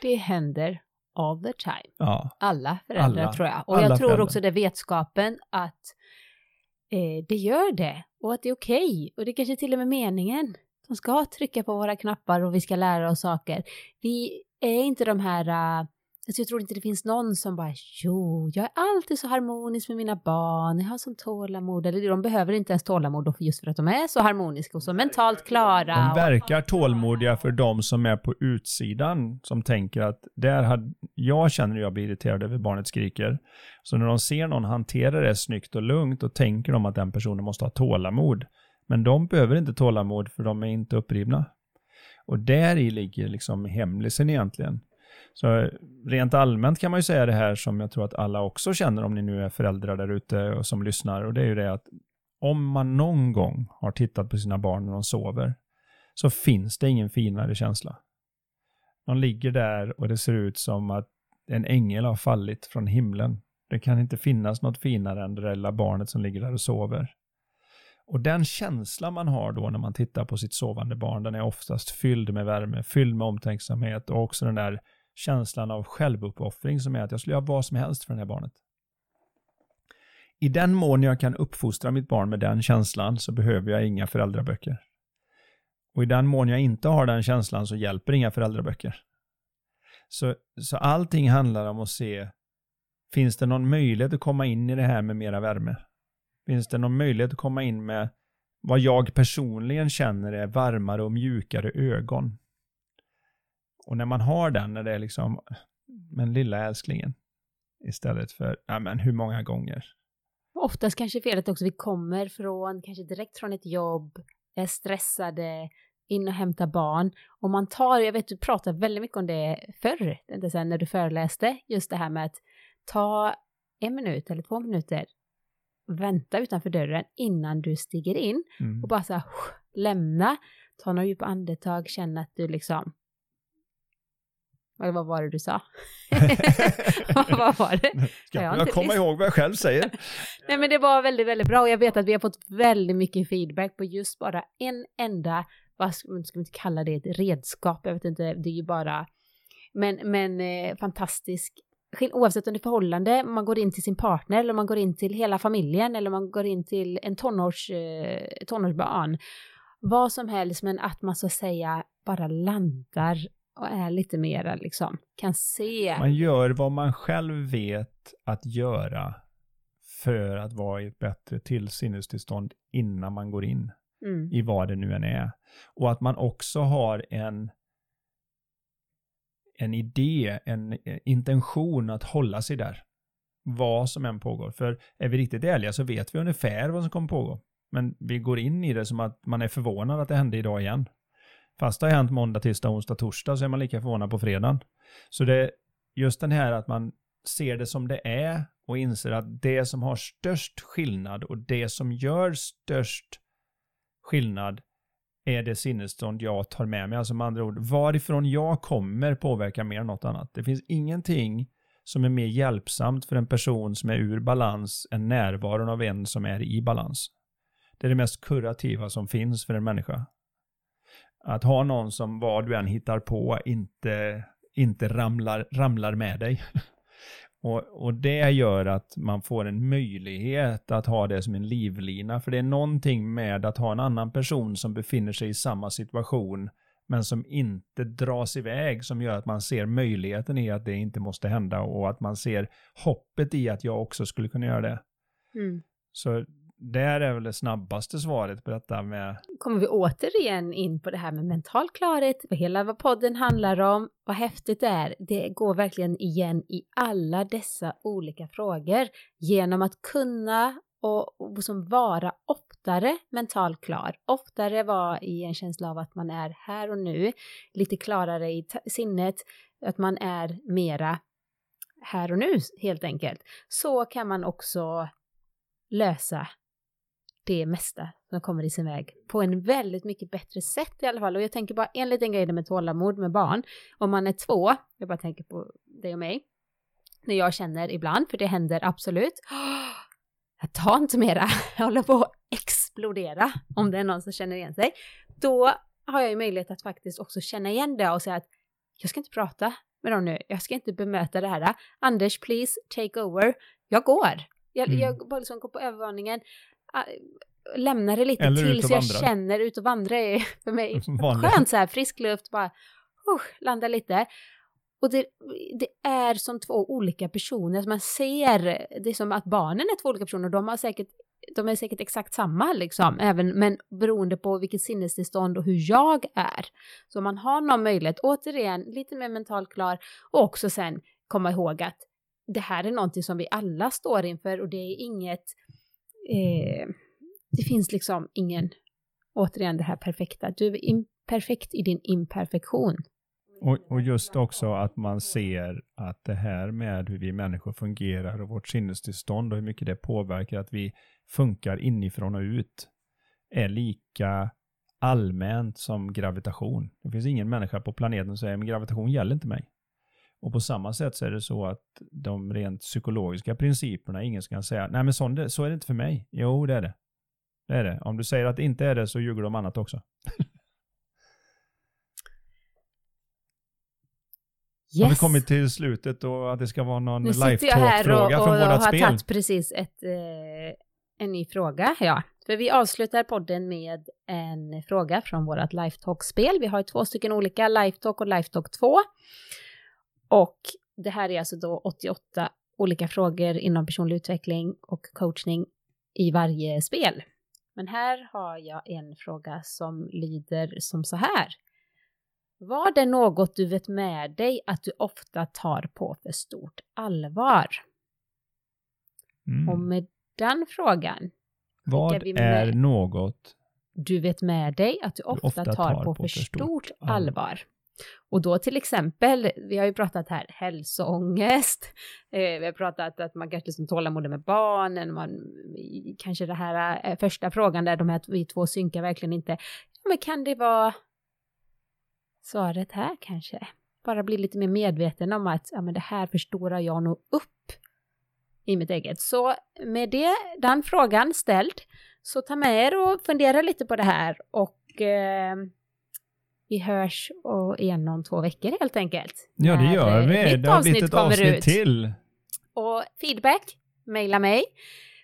Det händer all the time. Ja, Alla föräldrar Alla. tror jag. Och jag tror föräldrar. också det vetskapen att eh, det gör det och att det är okej. Och det kanske till och med meningen. De ska trycka på våra knappar och vi ska lära oss saker. Vi är inte de här, uh, alltså jag tror inte det finns någon som bara jo, jag är alltid så harmonisk med mina barn, jag har sån tålamod. Eller de behöver inte ens tålamod då, för just för att de är så harmoniska och så mentalt klara. de verkar tålmodiga för de som är på utsidan, som tänker att där hade, jag känner jag blir irriterad över barnet skriker. Så när de ser någon hantera det snyggt och lugnt, och tänker de att den personen måste ha tålamod. Men de behöver inte tålamod för de är inte upprivna. Och där i ligger liksom hemlisen egentligen. Så rent allmänt kan man ju säga det här som jag tror att alla också känner om ni nu är föräldrar där ute och som lyssnar. Och det är ju det att om man någon gång har tittat på sina barn när de sover så finns det ingen finare känsla. De ligger där och det ser ut som att en ängel har fallit från himlen. Det kan inte finnas något finare än det där lilla barnet som ligger där och sover. Och den känsla man har då när man tittar på sitt sovande barn, den är oftast fylld med värme, fylld med omtänksamhet och också den där känslan av självuppoffring som är att jag skulle göra vad som helst för det här barnet. I den mån jag kan uppfostra mitt barn med den känslan så behöver jag inga föräldraböcker. Och i den mån jag inte har den känslan så hjälper inga föräldraböcker. Så, så allting handlar om att se, finns det någon möjlighet att komma in i det här med mera värme? Finns det någon möjlighet att komma in med vad jag personligen känner är varmare och mjukare ögon? Och när man har den, när det är liksom, men lilla älsklingen, istället för, ja men hur många gånger? Oftast kanske felet också, vi kommer från, kanske direkt från ett jobb, är stressade, in och hämta barn. Och man tar, jag vet du pratade väldigt mycket om det förr, inte sen när du föreläste, just det här med att ta en minut eller två minuter, vänta utanför dörren innan du stiger in Mm. och bara så här, lämna, ta några djupa andetag, känna att du liksom Eller vad var det du sa? vad var det? Ska jag, jag komma ihåg vad jag själv säger? Nej men det var väldigt, väldigt bra och jag vet att vi har fått väldigt mycket feedback på just bara en enda, vad ska man inte kalla det, ett redskap, jag vet inte, det är ju bara, men, men eh, fantastisk oavsett om det är förhållande, man går in till sin partner eller man går in till hela familjen eller man går in till en tonårs, eh, tonårsbarn. Vad som helst, men att man så att säga bara landar och är lite mera liksom, kan se. Man gör vad man själv vet att göra för att vara i ett bättre tillsinnestillstånd innan man går in mm. i vad det nu än är. Och att man också har en en idé, en eh, intention att hålla sig där. Vad som än pågår. För är vi riktigt ärliga så vet vi ungefär vad som kommer pågå. Men vi går in i det som att man är förvånad att det hände idag igen. Fast det har hänt måndag, tisdag, onsdag, torsdag så är man lika förvånad på fredagen. Så det är just den här att man ser det som det är och inser att det som har störst skillnad och det som gör störst skillnad är det sinnesstånd jag tar med mig. Alltså med andra ord, varifrån jag kommer påverkar mer än något annat. Det finns ingenting som är mer hjälpsamt för en person som är ur balans än närvaron av en som är i balans. Det är det mest kurativa som finns för en människa. Att ha någon som vad du än hittar på inte, inte ramlar, ramlar med dig. Och, och det gör att man får en möjlighet att ha det som en livlina. För det är någonting med att ha en annan person som befinner sig i samma situation men som inte dras iväg som gör att man ser möjligheten i att det inte måste hända och att man ser hoppet i att jag också skulle kunna göra det. Mm. Så där är väl det snabbaste svaret på detta med... Kommer vi återigen in på det här med mental klarhet, vad hela vad podden handlar om, vad häftigt det är. Det går verkligen igen i alla dessa olika frågor genom att kunna och, och som vara oftare mentalt klar, oftare vara i en känsla av att man är här och nu, lite klarare i sinnet, att man är mera här och nu helt enkelt, så kan man också lösa det mesta som kommer i sin väg på en väldigt mycket bättre sätt i alla fall. Och jag tänker bara en liten grej med tålamod med barn. Om man är två, jag bara tänker på dig och mig, när jag känner ibland, för det händer absolut, jag tar inte mera, jag håller på att explodera om det är någon som känner igen sig. Då har jag ju möjlighet att faktiskt också känna igen det och säga att jag ska inte prata med dem nu, jag ska inte bemöta det här. Anders, please take over. Jag går. Jag, mm. jag bara liksom går på övervåningen, lämna det lite Eller tills jag känner ut och vandra är för mig. Skönt så här, frisk luft, bara uh, landa lite. Och det, det, är som två olika personer, man ser, det är som att barnen är två olika personer, de har säkert de är säkert exakt samma liksom, även, men beroende på vilket sinnestillstånd och hur jag är. Så man har någon möjlighet, återigen, lite mer mentalt klar. Och också sen komma ihåg att det här är någonting som vi alla står inför och det är inget eh, det finns liksom ingen, återigen det här perfekta, du är imperfekt i din imperfektion. Och, och, just också att man ser att det här med hur vi människor fungerar och vårt sinnestillstånd och hur mycket det påverkar att vi funkar inifrån och ut är lika allmänt som gravitation. Det finns ingen människa på planeten som säger men gravitation gäller inte mig. Och på samma sätt så är det så att de rent psykologiska principerna, ingen ska säga, nej men så, så är det inte för mig. Jo, det är det. Det är det. Om du säger att det inte är det så ljuger de annat också. Yes. Har vi kommit till slutet och att det ska vara någon live-talk-fråga från vårat spel? Nu sitter jag här och, och har tagit precis ett, eh, en ny fråga. Ja, för vi avslutar podden med en fråga från vårat live-talk-spel. Vi har två stycken olika, live-talk och live-talk 2. Och det här är alltså då 88 olika frågor inom personlig utveckling och coachning i varje spel. Men här har jag en fråga som lyder som så här. Var det något du vet med dig att du ofta tar på för stort allvar? Mm. Och med den frågan. Vad är något du vet med dig att du ofta, ofta tar, tar, på, för stort allvar? allvar? Och då till exempel, vi har ju pratat här hälsoångest, eh, vi har pratat att man kanske liksom tålamod med barnen, man, kanske det här eh, första frågan där de här vi två synkar verkligen inte. Men kan det vara svaret här kanske? bara bli lite mer medveten om att ja, men det här förstorar jag nog upp i mitt eget. Så med det, den frågan ställd, så ta med er och fundera lite på det här och eh, vi hörs och igen om två veckor helt enkelt. Ja, det gör vi. Det har blivit ett avsnitt ut. till. Och feedback, mejla mig.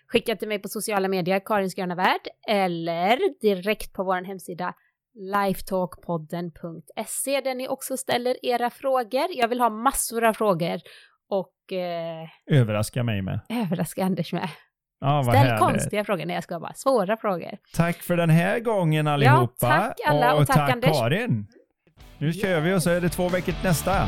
Skicka till mig på sociala medier, Karins gröna värld, eller direkt på vår hemsida lifetalkpodden.se där ni också ställer era frågor. Jag vill ha massor av frågor och eh, Överraska mig med. överraska Anders med. Ja, vad Ställ härligt. konstiga frågor när jag ska bara svåra frågor. Tack för den här gången allihopa. tack alla och tack, tack Anders. Karin. Nu kör vi och så är det två veckor till nästa.